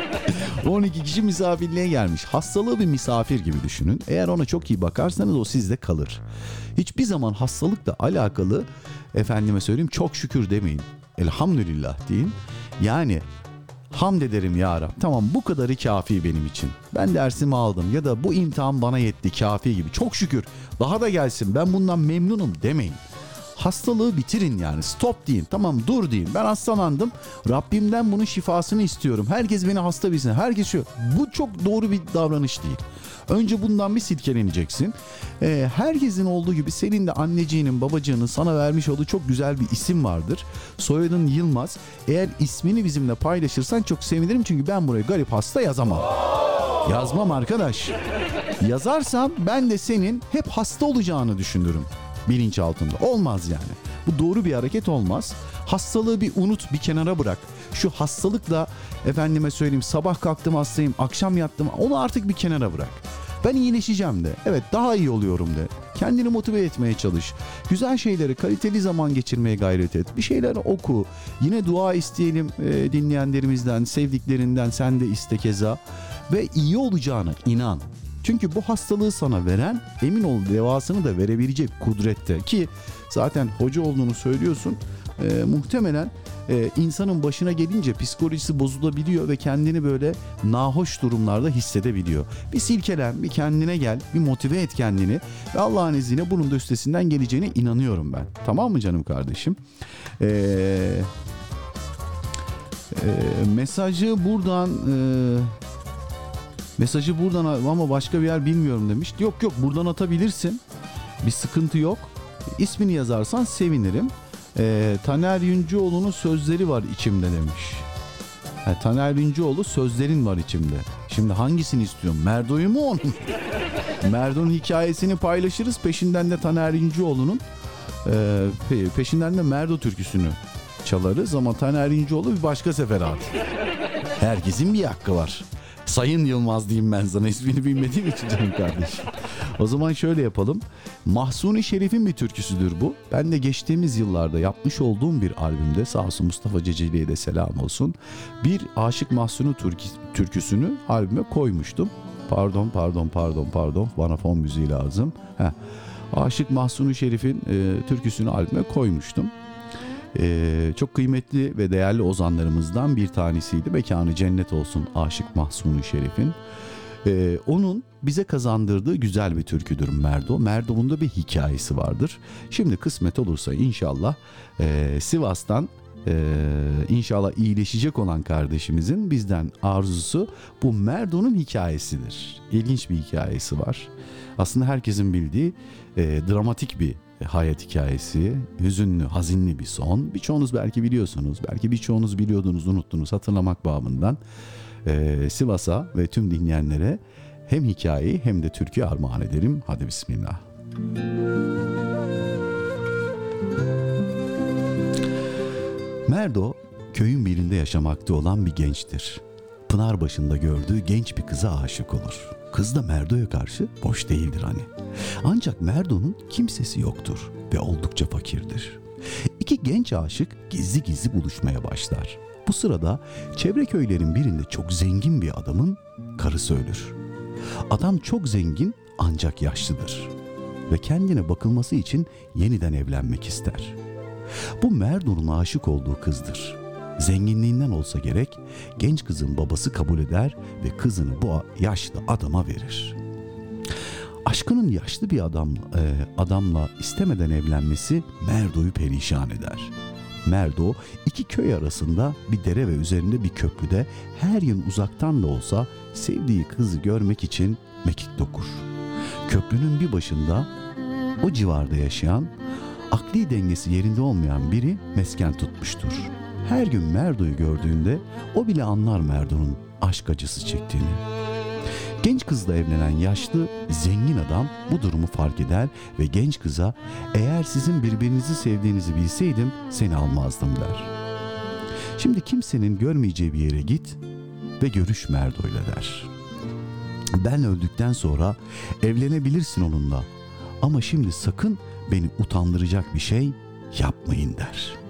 S3: *laughs* 12 kişi misafirliğe gelmiş. Hastalığı bir misafir gibi düşünün. Eğer ona çok iyi bakarsanız o sizde kalır. Hiçbir zaman hastalıkla alakalı efendime söyleyeyim çok şükür demeyin. Elhamdülillah deyin. Yani Hamd ederim ya Rab. Tamam bu kadarı kafi benim için. Ben dersimi aldım ya da bu imtihan bana yetti kafi gibi. Çok şükür. Daha da gelsin. Ben bundan memnunum demeyin. Hastalığı bitirin yani. Stop deyin. Tamam dur deyin. Ben hastalandım. Rabbimden bunun şifasını istiyorum. Herkes beni hasta bilsin. Herkes şu. Bu çok doğru bir davranış değil önce bundan bir silkeleneceksin Ee, herkesin olduğu gibi senin de anneciğinin babacığının sana vermiş olduğu çok güzel bir isim vardır soyadın Yılmaz eğer ismini bizimle paylaşırsan çok sevinirim çünkü ben buraya garip hasta yazamam yazmam arkadaş yazarsam ben de senin hep hasta olacağını düşünürüm bilinç altında. Olmaz yani. Bu doğru bir hareket olmaz. Hastalığı bir unut, bir kenara bırak. Şu hastalıkla efendime söyleyeyim sabah kalktım hastayım, akşam yattım onu artık bir kenara bırak. Ben iyileşeceğim de. Evet daha iyi oluyorum de. Kendini motive etmeye çalış. Güzel şeyleri kaliteli zaman geçirmeye gayret et. Bir şeyler oku. Yine dua isteyelim e, dinleyenlerimizden, sevdiklerinden sen de iste keza. Ve iyi olacağına inan. Çünkü bu hastalığı sana veren emin ol devasını da verebilecek kudrette ki zaten hoca olduğunu söylüyorsun. Ee, muhtemelen e, insanın başına gelince psikolojisi bozulabiliyor ve kendini böyle nahoş durumlarda hissedebiliyor. Bir silkelen, bir kendine gel, bir motive et kendini ve Allah'ın izniyle bunun da üstesinden geleceğine inanıyorum ben. Tamam mı canım kardeşim? Eee e, mesajı buradan e, mesajı buradan ama başka bir yer bilmiyorum demiş. Yok yok buradan atabilirsin. Bir sıkıntı yok. İsmini yazarsan sevinirim. E, Taner Yüncüoğlu'nun sözleri var içimde demiş. Ha, Taner Yüncüoğlu sözlerin var içimde. Şimdi hangisini istiyorum? Merdo'yu mu onun? *laughs* Merdo'nun hikayesini paylaşırız. Peşinden de Taner Yüncüoğlu'nun e, pe- peşinden de Merdo türküsünü çalarız ama Taner İnceoğlu bir başka seferat. Herkesin bir hakkı var. Sayın Yılmaz diyeyim ben sana ismini bilmediğim için canım kardeşim. O zaman şöyle yapalım. Mahsuni Şerif'in bir türküsüdür bu. Ben de geçtiğimiz yıllarda yapmış olduğum bir albümde sağ olsun Mustafa Ceceli'ye de selam olsun. Bir Aşık Mahsuni türkü- türküsünü albüme koymuştum. Pardon pardon pardon pardon bana fon müziği lazım. Heh. Aşık Mahsuni Şerif'in e, türküsünü albüme koymuştum. Ee, çok kıymetli ve değerli ozanlarımızdan bir tanesiydi. Mekanı cennet olsun Aşık Mahsuni Şerif'in. Ee, onun bize kazandırdığı güzel bir türküdür Merdo. Merdo'nun da bir hikayesi vardır. Şimdi kısmet olursa inşallah e, Sivas'tan e, inşallah iyileşecek olan kardeşimizin bizden arzusu bu Merdo'nun hikayesidir. İlginç bir hikayesi var. Aslında herkesin bildiği e, dramatik bir hayat hikayesi, hüzünlü, hazinli bir son. Birçoğunuz belki biliyorsunuz, belki birçoğunuz biliyordunuz, unuttunuz hatırlamak babından. Ee, Sivas'a ve tüm dinleyenlere hem hikayeyi hem de türkü armağan edelim. Hadi bismillah. Merdo köyün birinde yaşamakta olan bir gençtir. Pınar başında gördüğü genç bir kıza aşık olur. Kız da Merdo'ya karşı boş değildir hani. Ancak Merdo'nun kimsesi yoktur ve oldukça fakirdir. İki genç aşık gizli gizli buluşmaya başlar. Bu sırada çevre köylerin birinde çok zengin bir adamın karısı ölür. Adam çok zengin ancak yaşlıdır ve kendine bakılması için yeniden evlenmek ister. Bu Merdo'nun aşık olduğu kızdır. Zenginliğinden olsa gerek genç kızın babası kabul eder ve kızını bu yaşlı adama verir. Aşkının yaşlı bir adam e, adamla istemeden evlenmesi Merdo'yu perişan eder. Merdo iki köy arasında bir dere ve üzerinde bir köprüde her yıl uzaktan da olsa sevdiği kızı görmek için mekik dokur. Köprünün bir başında o civarda yaşayan akli dengesi yerinde olmayan biri mesken tutmuştur. her gün Merdo'yu gördüğünde o bile anlar Merdo'nun aşk acısı çektiğini. Genç kızla evlenen yaşlı, zengin adam bu durumu fark eder ve genç kıza eğer sizin birbirinizi sevdiğinizi bilseydim seni almazdım der. Şimdi kimsenin görmeyeceği bir yere git ve görüş Merdo'yla der. Ben öldükten sonra evlenebilirsin onunla ama şimdi sakın beni utandıracak bir şey yapmayın der.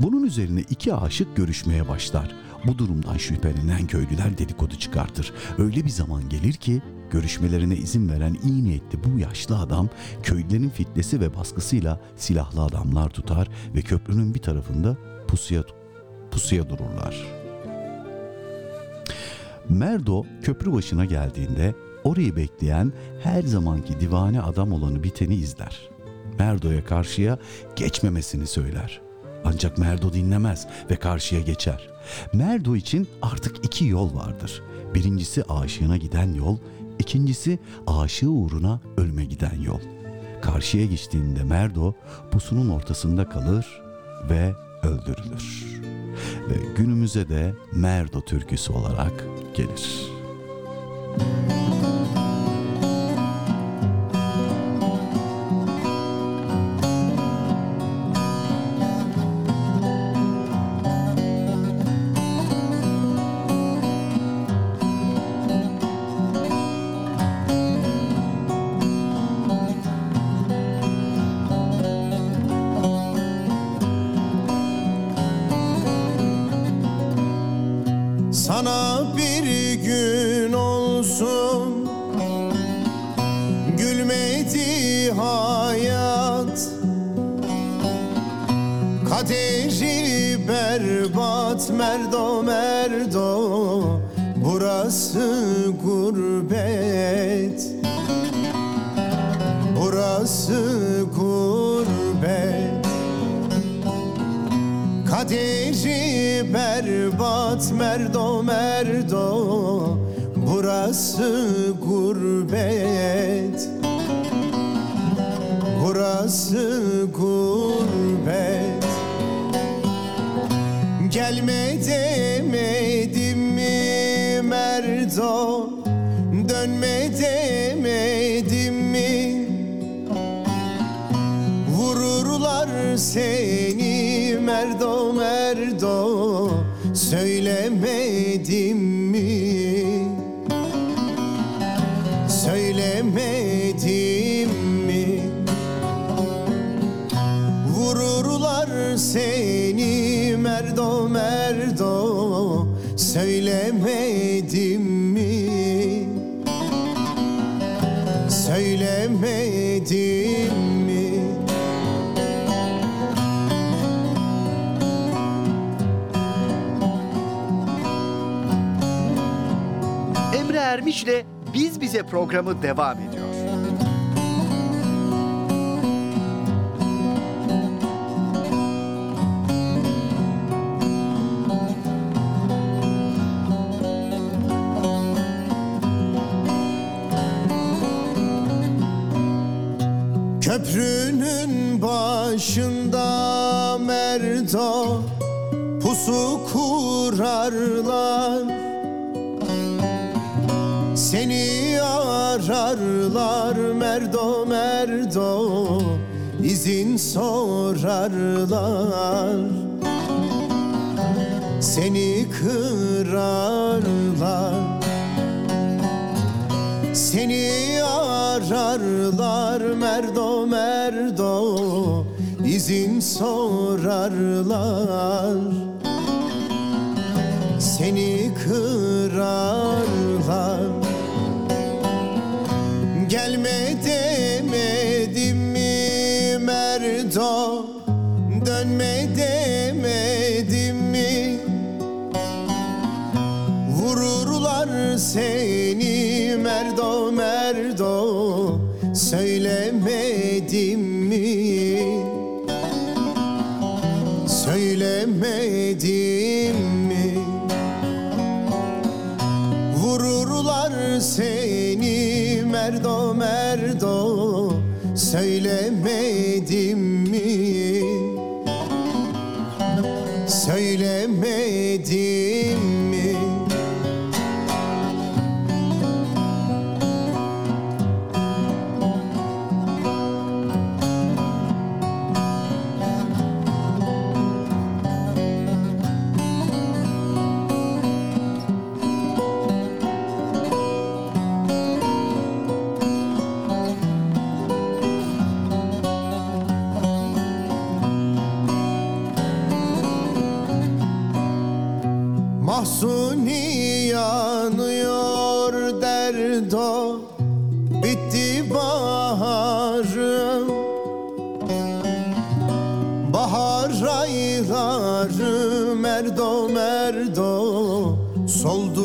S3: Bunun üzerine iki aşık görüşmeye başlar. Bu durumdan şüphelenen köylüler dedikodu çıkartır. Öyle bir zaman gelir ki görüşmelerine izin veren iyi niyetli bu yaşlı adam köylülerin fitnesi ve baskısıyla silahlı adamlar tutar ve köprünün bir tarafında pusuya, pusuya dururlar. Merdo köprü başına geldiğinde orayı bekleyen her zamanki divane adam olanı biteni izler. Merdo'ya karşıya geçmemesini söyler. Ancak Merdo dinlemez ve karşıya geçer. Merdo için artık iki yol vardır. Birincisi aşığına giden yol, ikincisi aşığı uğruna ölüme giden yol. Karşıya geçtiğinde Merdo pusunun ortasında kalır ve öldürülür. Ve günümüze de Merdo türküsü olarak gelir.
S16: Sana Kaderi berbat merdo merdo. Burası gurbet. Burası gurbet. Gelme demedim mi merdo? Dönme demedim mi? Vururlar seni merdo merdo Söylemedim
S7: Ermiş'le Biz Bize programı devam ediyor.
S16: Köprünün başında merdo pusu kurarlar ararlar merdo merdo. İzin sorarlar. Seni kırarlar. Seni ararlar merdo merdo. İzin sorarlar. Seni kırarlar seni merdo merdo Söylemedim mi? Söylemedim mi? Vururlar seni merdo merdo Söylemedim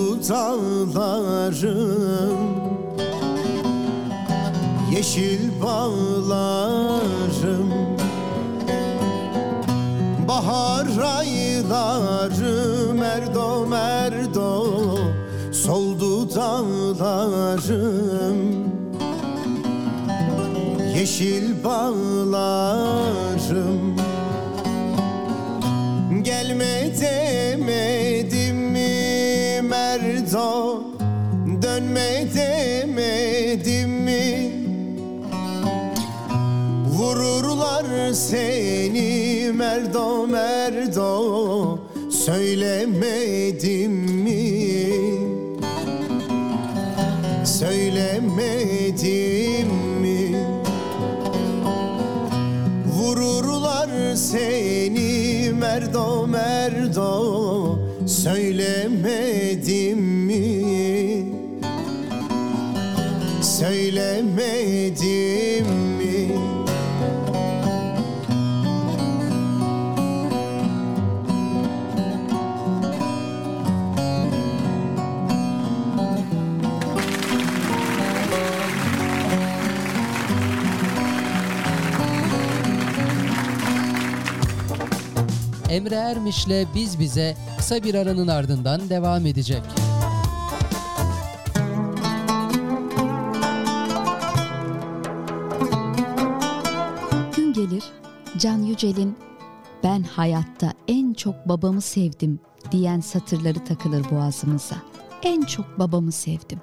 S16: Soldu dağlarım Yeşil bağlarım Bahar ayları Merdo merdo Soldu dağlarım. Yeşil bağlarım Söylemedim mi? Söylemedim mi? Vururlar seni Merdo Merdo. Söylemedim
S5: Emre Ermiş'le Biz Bize kısa bir aranın ardından devam edecek.
S6: Gün gelir Can Yücel'in ben hayatta en çok babamı sevdim diyen satırları takılır boğazımıza. En çok babamı sevdim.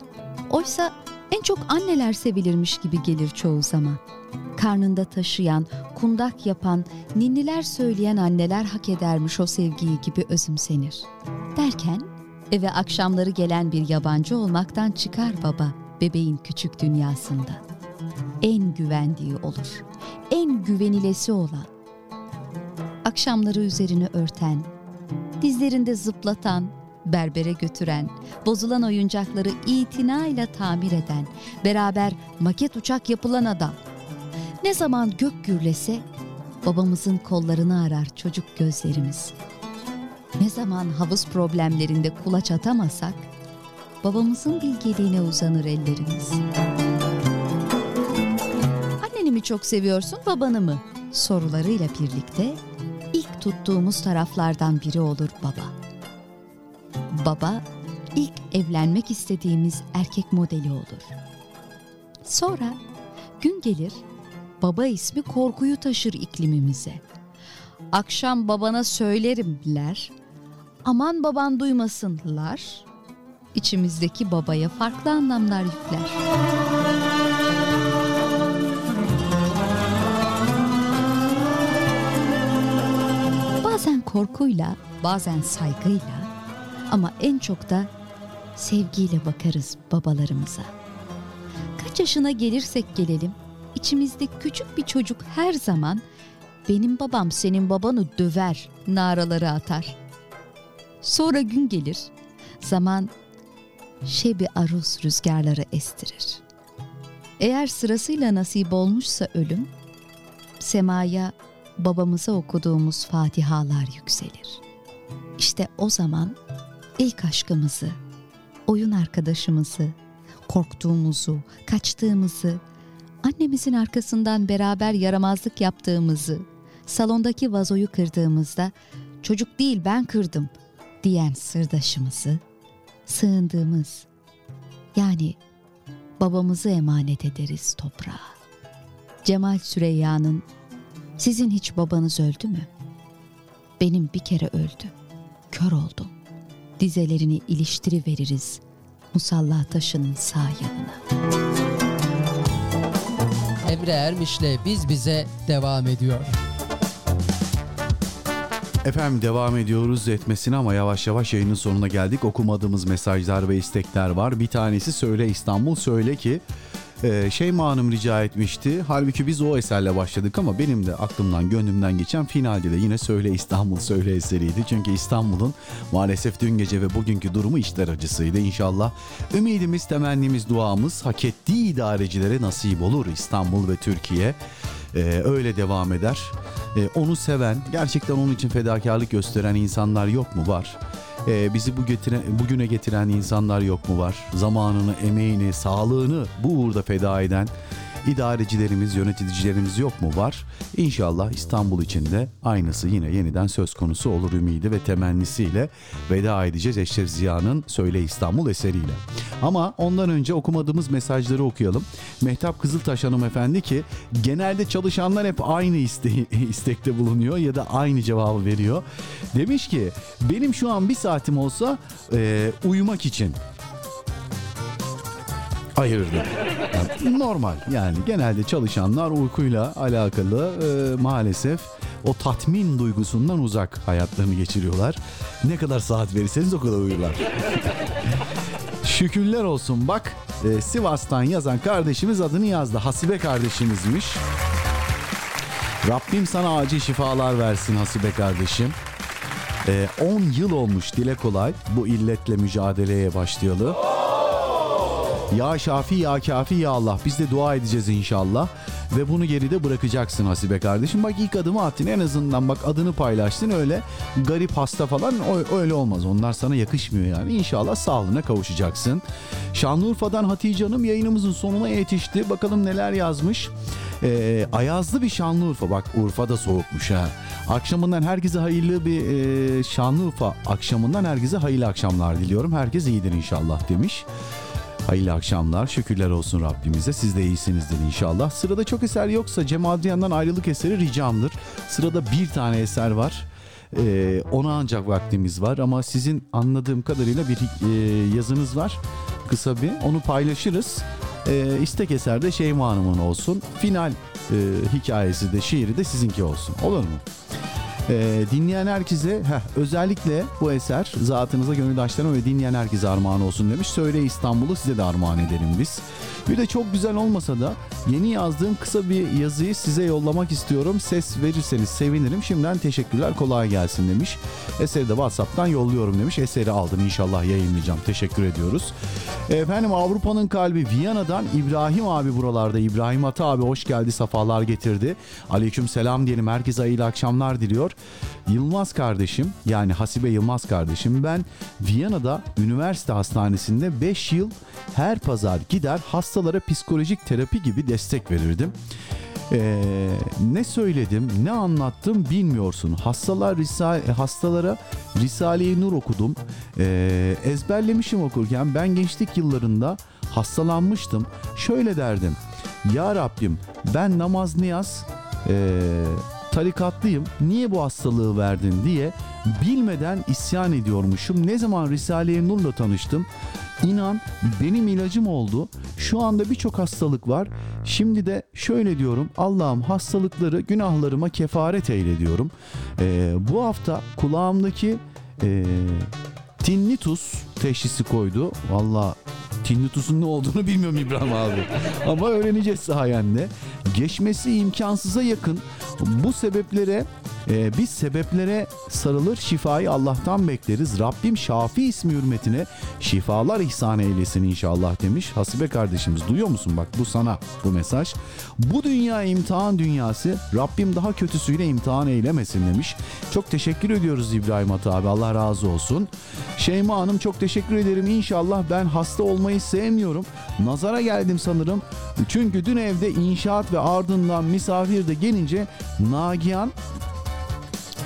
S6: Oysa en çok anneler sevilirmiş gibi gelir çoğu zaman. Karnında taşıyan, kundak yapan, ninniler söyleyen anneler hak edermiş o sevgiyi gibi özümsenir. Derken eve akşamları gelen bir yabancı olmaktan çıkar baba bebeğin küçük dünyasında. En güvendiği olur, en güvenilesi olan. Akşamları üzerini örten, dizlerinde zıplatan, berbere götüren, bozulan oyuncakları itinayla tamir eden, beraber maket uçak yapılan adam. Ne zaman gök gürlese babamızın kollarını arar çocuk gözlerimiz. Ne zaman havuz problemlerinde kulaç atamasak babamızın bilgeliğine uzanır ellerimiz. Anneni mi çok seviyorsun babanı mı? Sorularıyla birlikte ilk tuttuğumuz taraflardan biri olur baba. Baba ilk evlenmek istediğimiz erkek modeli olur. Sonra gün gelir baba ismi korkuyu taşır iklimimize. Akşam babana söylerimler, aman baban duymasınlar, içimizdeki babaya farklı anlamlar yükler. Bazen korkuyla, bazen saygıyla ama en çok da sevgiyle bakarız babalarımıza. Kaç yaşına gelirsek gelelim, içimizde küçük bir çocuk her zaman benim babam senin babanı döver naraları atar. Sonra gün gelir, zaman şebi aruz rüzgarları estirir. Eğer sırasıyla nasip olmuşsa ölüm, semaya babamıza okuduğumuz fatihalar yükselir. İşte o zaman ilk aşkımızı, oyun arkadaşımızı, korktuğumuzu, kaçtığımızı, annemizin arkasından beraber yaramazlık yaptığımızı, salondaki vazoyu kırdığımızda çocuk değil ben kırdım diyen sırdaşımızı, sığındığımız yani babamızı emanet ederiz toprağa. Cemal Süreyya'nın sizin hiç babanız öldü mü? Benim bir kere öldü. Kör oldum. Dizelerini iliştiriveririz musalla taşının sağ yanına.
S5: Emre Ermiş'le Biz Bize devam ediyor.
S3: Efendim devam ediyoruz etmesine ama yavaş yavaş yayının sonuna geldik. Okumadığımız mesajlar ve istekler var. Bir tanesi Söyle İstanbul Söyle ki e, Şeyma Hanım rica etmişti. Halbuki biz o eserle başladık ama benim de aklımdan gönlümden geçen finalde de yine Söyle İstanbul Söyle eseriydi. Çünkü İstanbul'un maalesef dün gece ve bugünkü durumu içler acısıydı. İnşallah ümidimiz, temennimiz, duamız hak ettiği idarecilere nasip olur İstanbul ve Türkiye. E, öyle devam eder. e, onu seven, gerçekten onun için fedakarlık gösteren insanlar yok mu? Var. E, bizi bu getire, bugüne getiren insanlar yok mu? Var. Zamanını, emeğini, sağlığını bu uğurda feda eden idarecilerimiz, yöneticilerimiz yok mu? Var. İnşallah İstanbul için de aynısı yine yeniden söz konusu olur ümidi ve temennisiyle veda edeceğiz Eşref Ziya'nın Söyle İstanbul eseriyle. Ama ondan önce okumadığımız mesajları okuyalım. Mehtap Kızıltaş hanımefendi ki genelde çalışanlar hep aynı iste *laughs* istekte bulunuyor ya da aynı cevabı veriyor. Demiş ki benim şu an bir saatim olsa e, uyumak için ayırdım. Yani normal yani genelde çalışanlar uykuyla alakalı e, maalesef o tatmin duygusundan uzak hayatlarını geçiriyorlar. Ne kadar saat verirseniz o kadar uyurlar. *laughs* Şükürler olsun bak e, Sivas'tan yazan kardeşimiz adını yazdı. Hasibe kardeşimizmiş. Rabbim sana acil şifalar versin Hasibe kardeşim. E, 10 yıl olmuş dile kolay bu illetle mücadeleye başlayalı. Ya Şafi ya Kafi ya Allah biz de dua edeceğiz inşallah. Ve bunu geride bırakacaksın Hasibe kardeşim. Bak ilk adımı attın en azından bak adını paylaştın öyle garip hasta falan öyle olmaz. Onlar sana yakışmıyor yani. İnşallah sağlığına kavuşacaksın. Şanlıurfa'dan Hatice Hanım yayınımızın sonuna yetişti. Bakalım neler yazmış. Ee, ayazlı bir Şanlıurfa. Bak Urfa da soğukmuş ha. Akşamından herkese hayırlı bir e, Şanlıurfa akşamından herkese hayırlı akşamlar diliyorum. Herkes iyidir inşallah demiş. Hayırlı akşamlar. Şükürler olsun Rabbimize. Siz de iyisinizdir inşallah. Sırada çok eser yoksa Cem Adrian'dan ayrılık eseri ricamdır. Sırada bir tane eser var. Ee, ona ancak vaktimiz var ama sizin anladığım kadarıyla bir e, yazınız var. Kısa bir onu paylaşırız. Ee, istek eser de Şeyma Hanım'ın olsun. Final e, hikayesi de şiiri de sizinki olsun. Olur mu? Ee, dinleyen herkese heh, özellikle bu eser zatınıza gönüldaşlarıma ve dinleyen herkese armağan olsun demiş. Söyle İstanbul'u size de armağan edelim biz. Bir de çok güzel olmasa da yeni yazdığım kısa bir yazıyı size yollamak istiyorum. Ses verirseniz sevinirim. Şimdiden teşekkürler kolay gelsin demiş. Eseri de Whatsapp'tan yolluyorum demiş. Eseri aldım inşallah yayınlayacağım. Teşekkür ediyoruz. Efendim Avrupa'nın kalbi Viyana'dan İbrahim abi buralarda. İbrahim Ata abi hoş geldi. Safalar getirdi. Aleyküm selam diyelim. Herkese hayırlı akşamlar diliyor. Yılmaz kardeşim yani Hasibe Yılmaz kardeşim ben Viyana'da üniversite hastanesinde 5 yıl her pazar gider hastalara psikolojik terapi gibi destek verirdim. Ee, ne söyledim, ne anlattım bilmiyorsun. Hastalar risale, hastalara Risale-i Nur okudum. Ee, ezberlemişim okurken ben gençlik yıllarında hastalanmıştım. Şöyle derdim. Ya Rabbim ben namaz niyaz ee, tarikatlıyım. Niye bu hastalığı verdin diye bilmeden isyan ediyormuşum. Ne zaman Risale-i Nur'la tanıştım. İnan benim ilacım oldu. Şu anda birçok hastalık var. Şimdi de şöyle diyorum. Allah'ım hastalıkları günahlarıma kefaret eyle diyorum. Ee, bu hafta kulağımdaki e, tinnitus teşhisi koydu. Valla Tinnitus'un ne olduğunu *laughs* bilmiyorum İbrahim abi. Ama öğreneceğiz sayende. Geçmesi imkansıza yakın. Bu sebeplere e, biz sebeplere sarılır şifayı Allah'tan bekleriz. Rabbim Şafi ismi hürmetine şifalar ihsan eylesin inşallah demiş. Hasibe kardeşimiz duyuyor musun bak bu sana bu mesaj. Bu dünya imtihan dünyası Rabbim daha kötüsüyle imtihan eylemesin demiş. Çok teşekkür ediyoruz İbrahim Ata abi Allah razı olsun. Şeyma Hanım çok teşekkür ederim. İnşallah ben hasta olmayı sevmiyorum. Nazara geldim sanırım. Çünkü dün evde inşaat ve ardından misafir de gelince Nagihan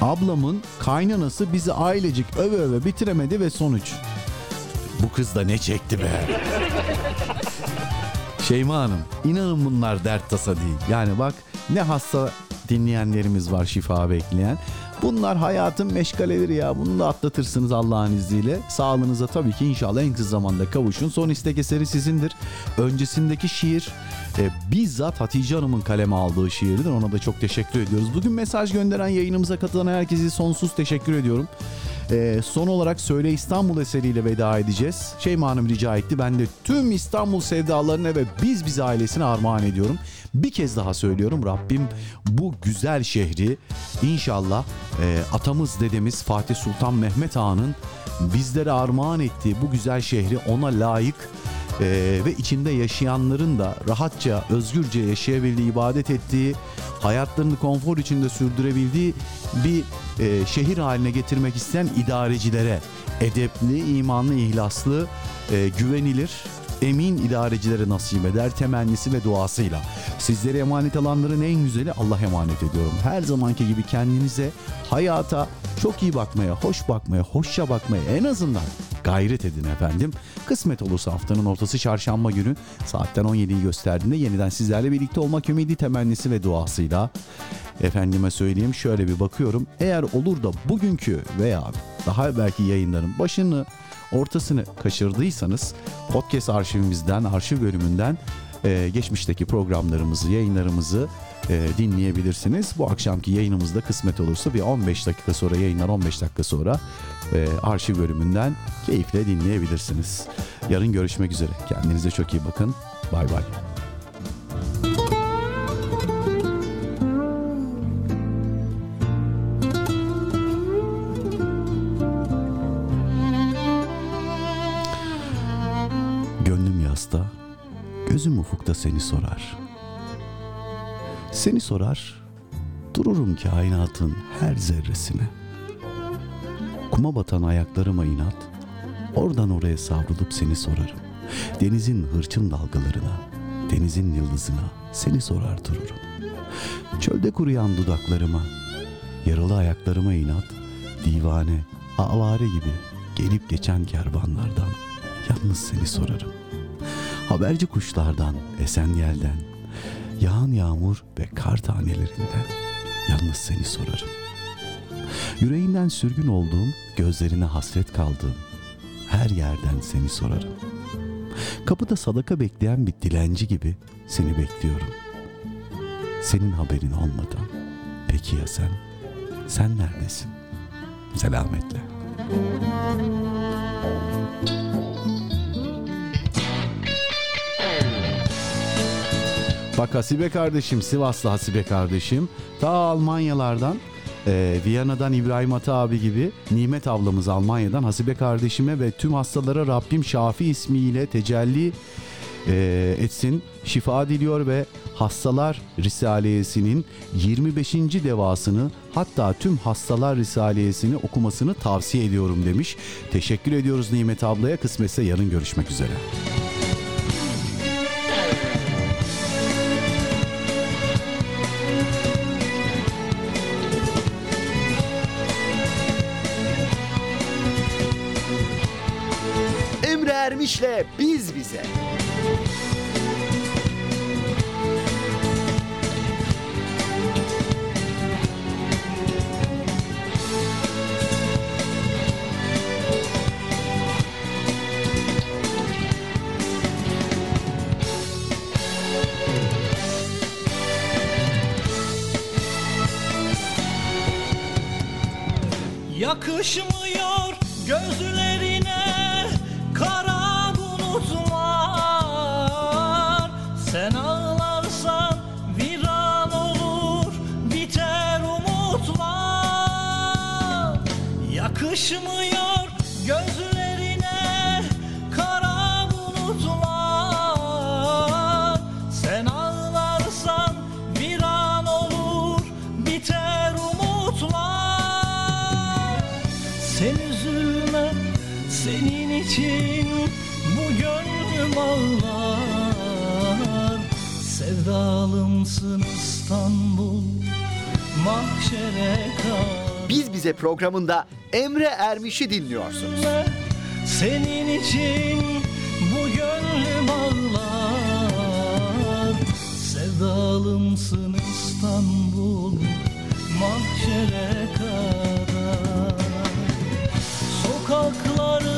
S3: ablamın kaynanası bizi ailecik öve öve bitiremedi ve sonuç. Bu kız da ne çekti be. Şeyma Hanım inanın bunlar dert tasa değil. Yani bak ne hasta dinleyenlerimiz var şifa bekleyen. Bunlar hayatın meşgaleleri ya. Bunu da atlatırsınız Allah'ın izniyle. Sağlığınıza tabii ki inşallah en kısa zamanda kavuşun. Son istek eseri sizindir. Öncesindeki şiir e, bizzat Hatice Hanım'ın kaleme aldığı şiirdir. Ona da çok teşekkür ediyoruz. Bugün mesaj gönderen yayınımıza katılan herkese sonsuz teşekkür ediyorum. E, son olarak Söyle İstanbul eseriyle veda edeceğiz. Şeyma Hanım rica etti. Ben de tüm İstanbul sevdalarına ve biz biz ailesine armağan ediyorum. Bir kez daha söylüyorum Rabbim bu güzel şehri inşallah e, atamız dedemiz Fatih Sultan Mehmet Han'ın bizlere armağan ettiği bu güzel şehri ona layık e, ve içinde yaşayanların da rahatça, özgürce yaşayabildiği, ibadet ettiği hayatlarını konfor içinde sürdürebildiği bir e, şehir haline getirmek isteyen idarecilere, edepli, imanlı, ihlaslı, e, güvenilir, emin idarecilere nasip eder temennisi ve duasıyla. Sizlere emanet alanların en güzeli Allah emanet ediyorum. Her zamanki gibi kendinize, hayata çok iyi bakmaya, hoş bakmaya, hoşça bakmaya en azından gayret edin efendim. Kısmet olursa haftanın ortası çarşamba günü saatten 17'yi gösterdiğinde yeniden sizlerle birlikte olmak ümidi temennisi ve duasıyla efendime söyleyeyim şöyle bir bakıyorum. Eğer olur da bugünkü veya daha belki yayınların başını ortasını kaçırdıysanız podcast arşivimizden, arşiv bölümünden e, geçmişteki programlarımızı, yayınlarımızı e, dinleyebilirsiniz. Bu akşamki yayınımızda kısmet olursa bir 15 dakika sonra yayınlar 15 dakika sonra e, arşiv bölümünden keyifle dinleyebilirsiniz. Yarın görüşmek üzere. Kendinize çok iyi bakın. Bay bay. Seni sorar. Seni sorar, dururum kainatın her zerresine. Kuma batan ayaklarıma inat, oradan oraya savrulup seni sorarım. Denizin hırçın dalgalarına, denizin yıldızına seni sorar dururum. Çölde kuruyan dudaklarıma, yaralı ayaklarıma inat, divane, avare gibi gelip geçen kervanlardan yalnız seni sorarım. Haberci kuşlardan, esen yelden, yağan yağmur ve kar tanelerinden yalnız seni sorarım. Yüreğinden sürgün olduğum, gözlerine hasret kaldığım her yerden seni sorarım. Kapıda sadaka bekleyen bir dilenci gibi seni bekliyorum. Senin haberin olmadan. Peki ya sen? Sen neredesin? Selametle. Bak Hasibe kardeşim, Sivaslı Hasibe kardeşim. Ta Almanyalardan, e, Viyana'dan İbrahim Ata abi gibi Nimet ablamız Almanya'dan Hasibe kardeşime ve tüm hastalara Rabbim Şafi ismiyle tecelli e, etsin. Şifa diliyor ve Hastalar Risalesi'nin 25. devasını hatta tüm Hastalar Risalesi'ni okumasını tavsiye ediyorum demiş. Teşekkür ediyoruz Nimet ablaya. Kısmetse yarın görüşmek üzere.
S7: Emre Ermiş'le Biz Bize.
S1: Sevdalımsın İstanbul mahşere kal
S7: Biz Bize programında Emre Ermiş'i dinliyorsunuz.
S1: Senin için bu gönlüm ağlar. Sevdalımsın İstanbul mahşere kadar. Sokakların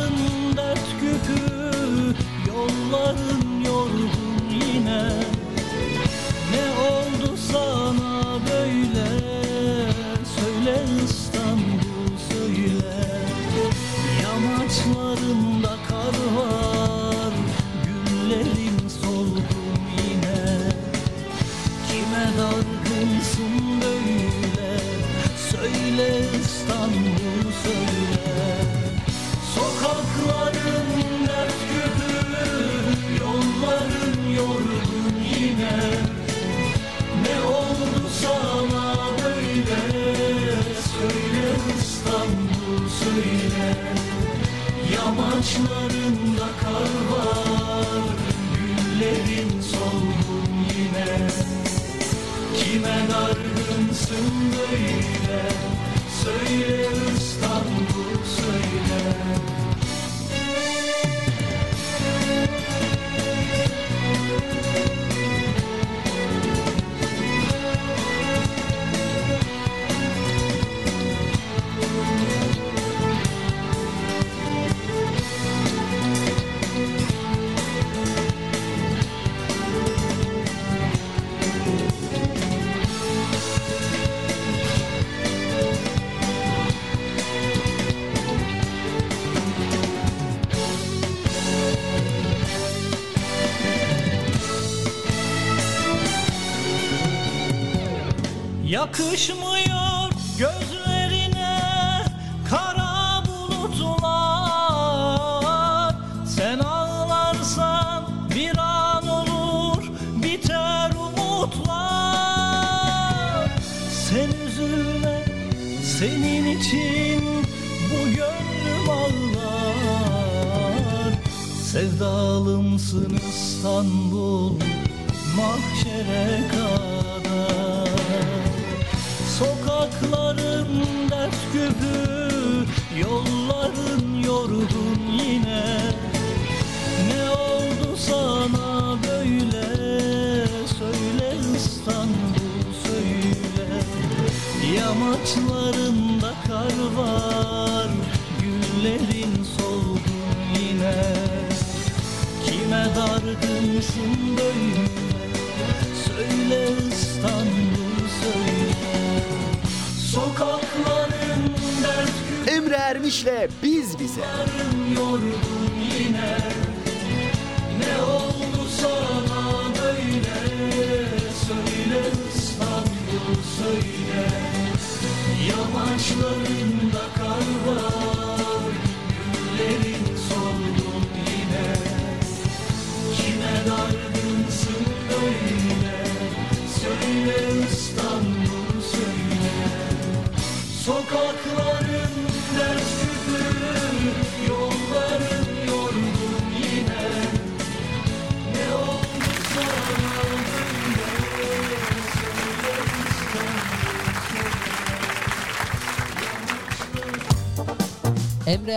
S1: Yakışmıyor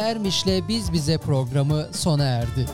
S5: Ermiş'le Biz Bize programı sona erdi.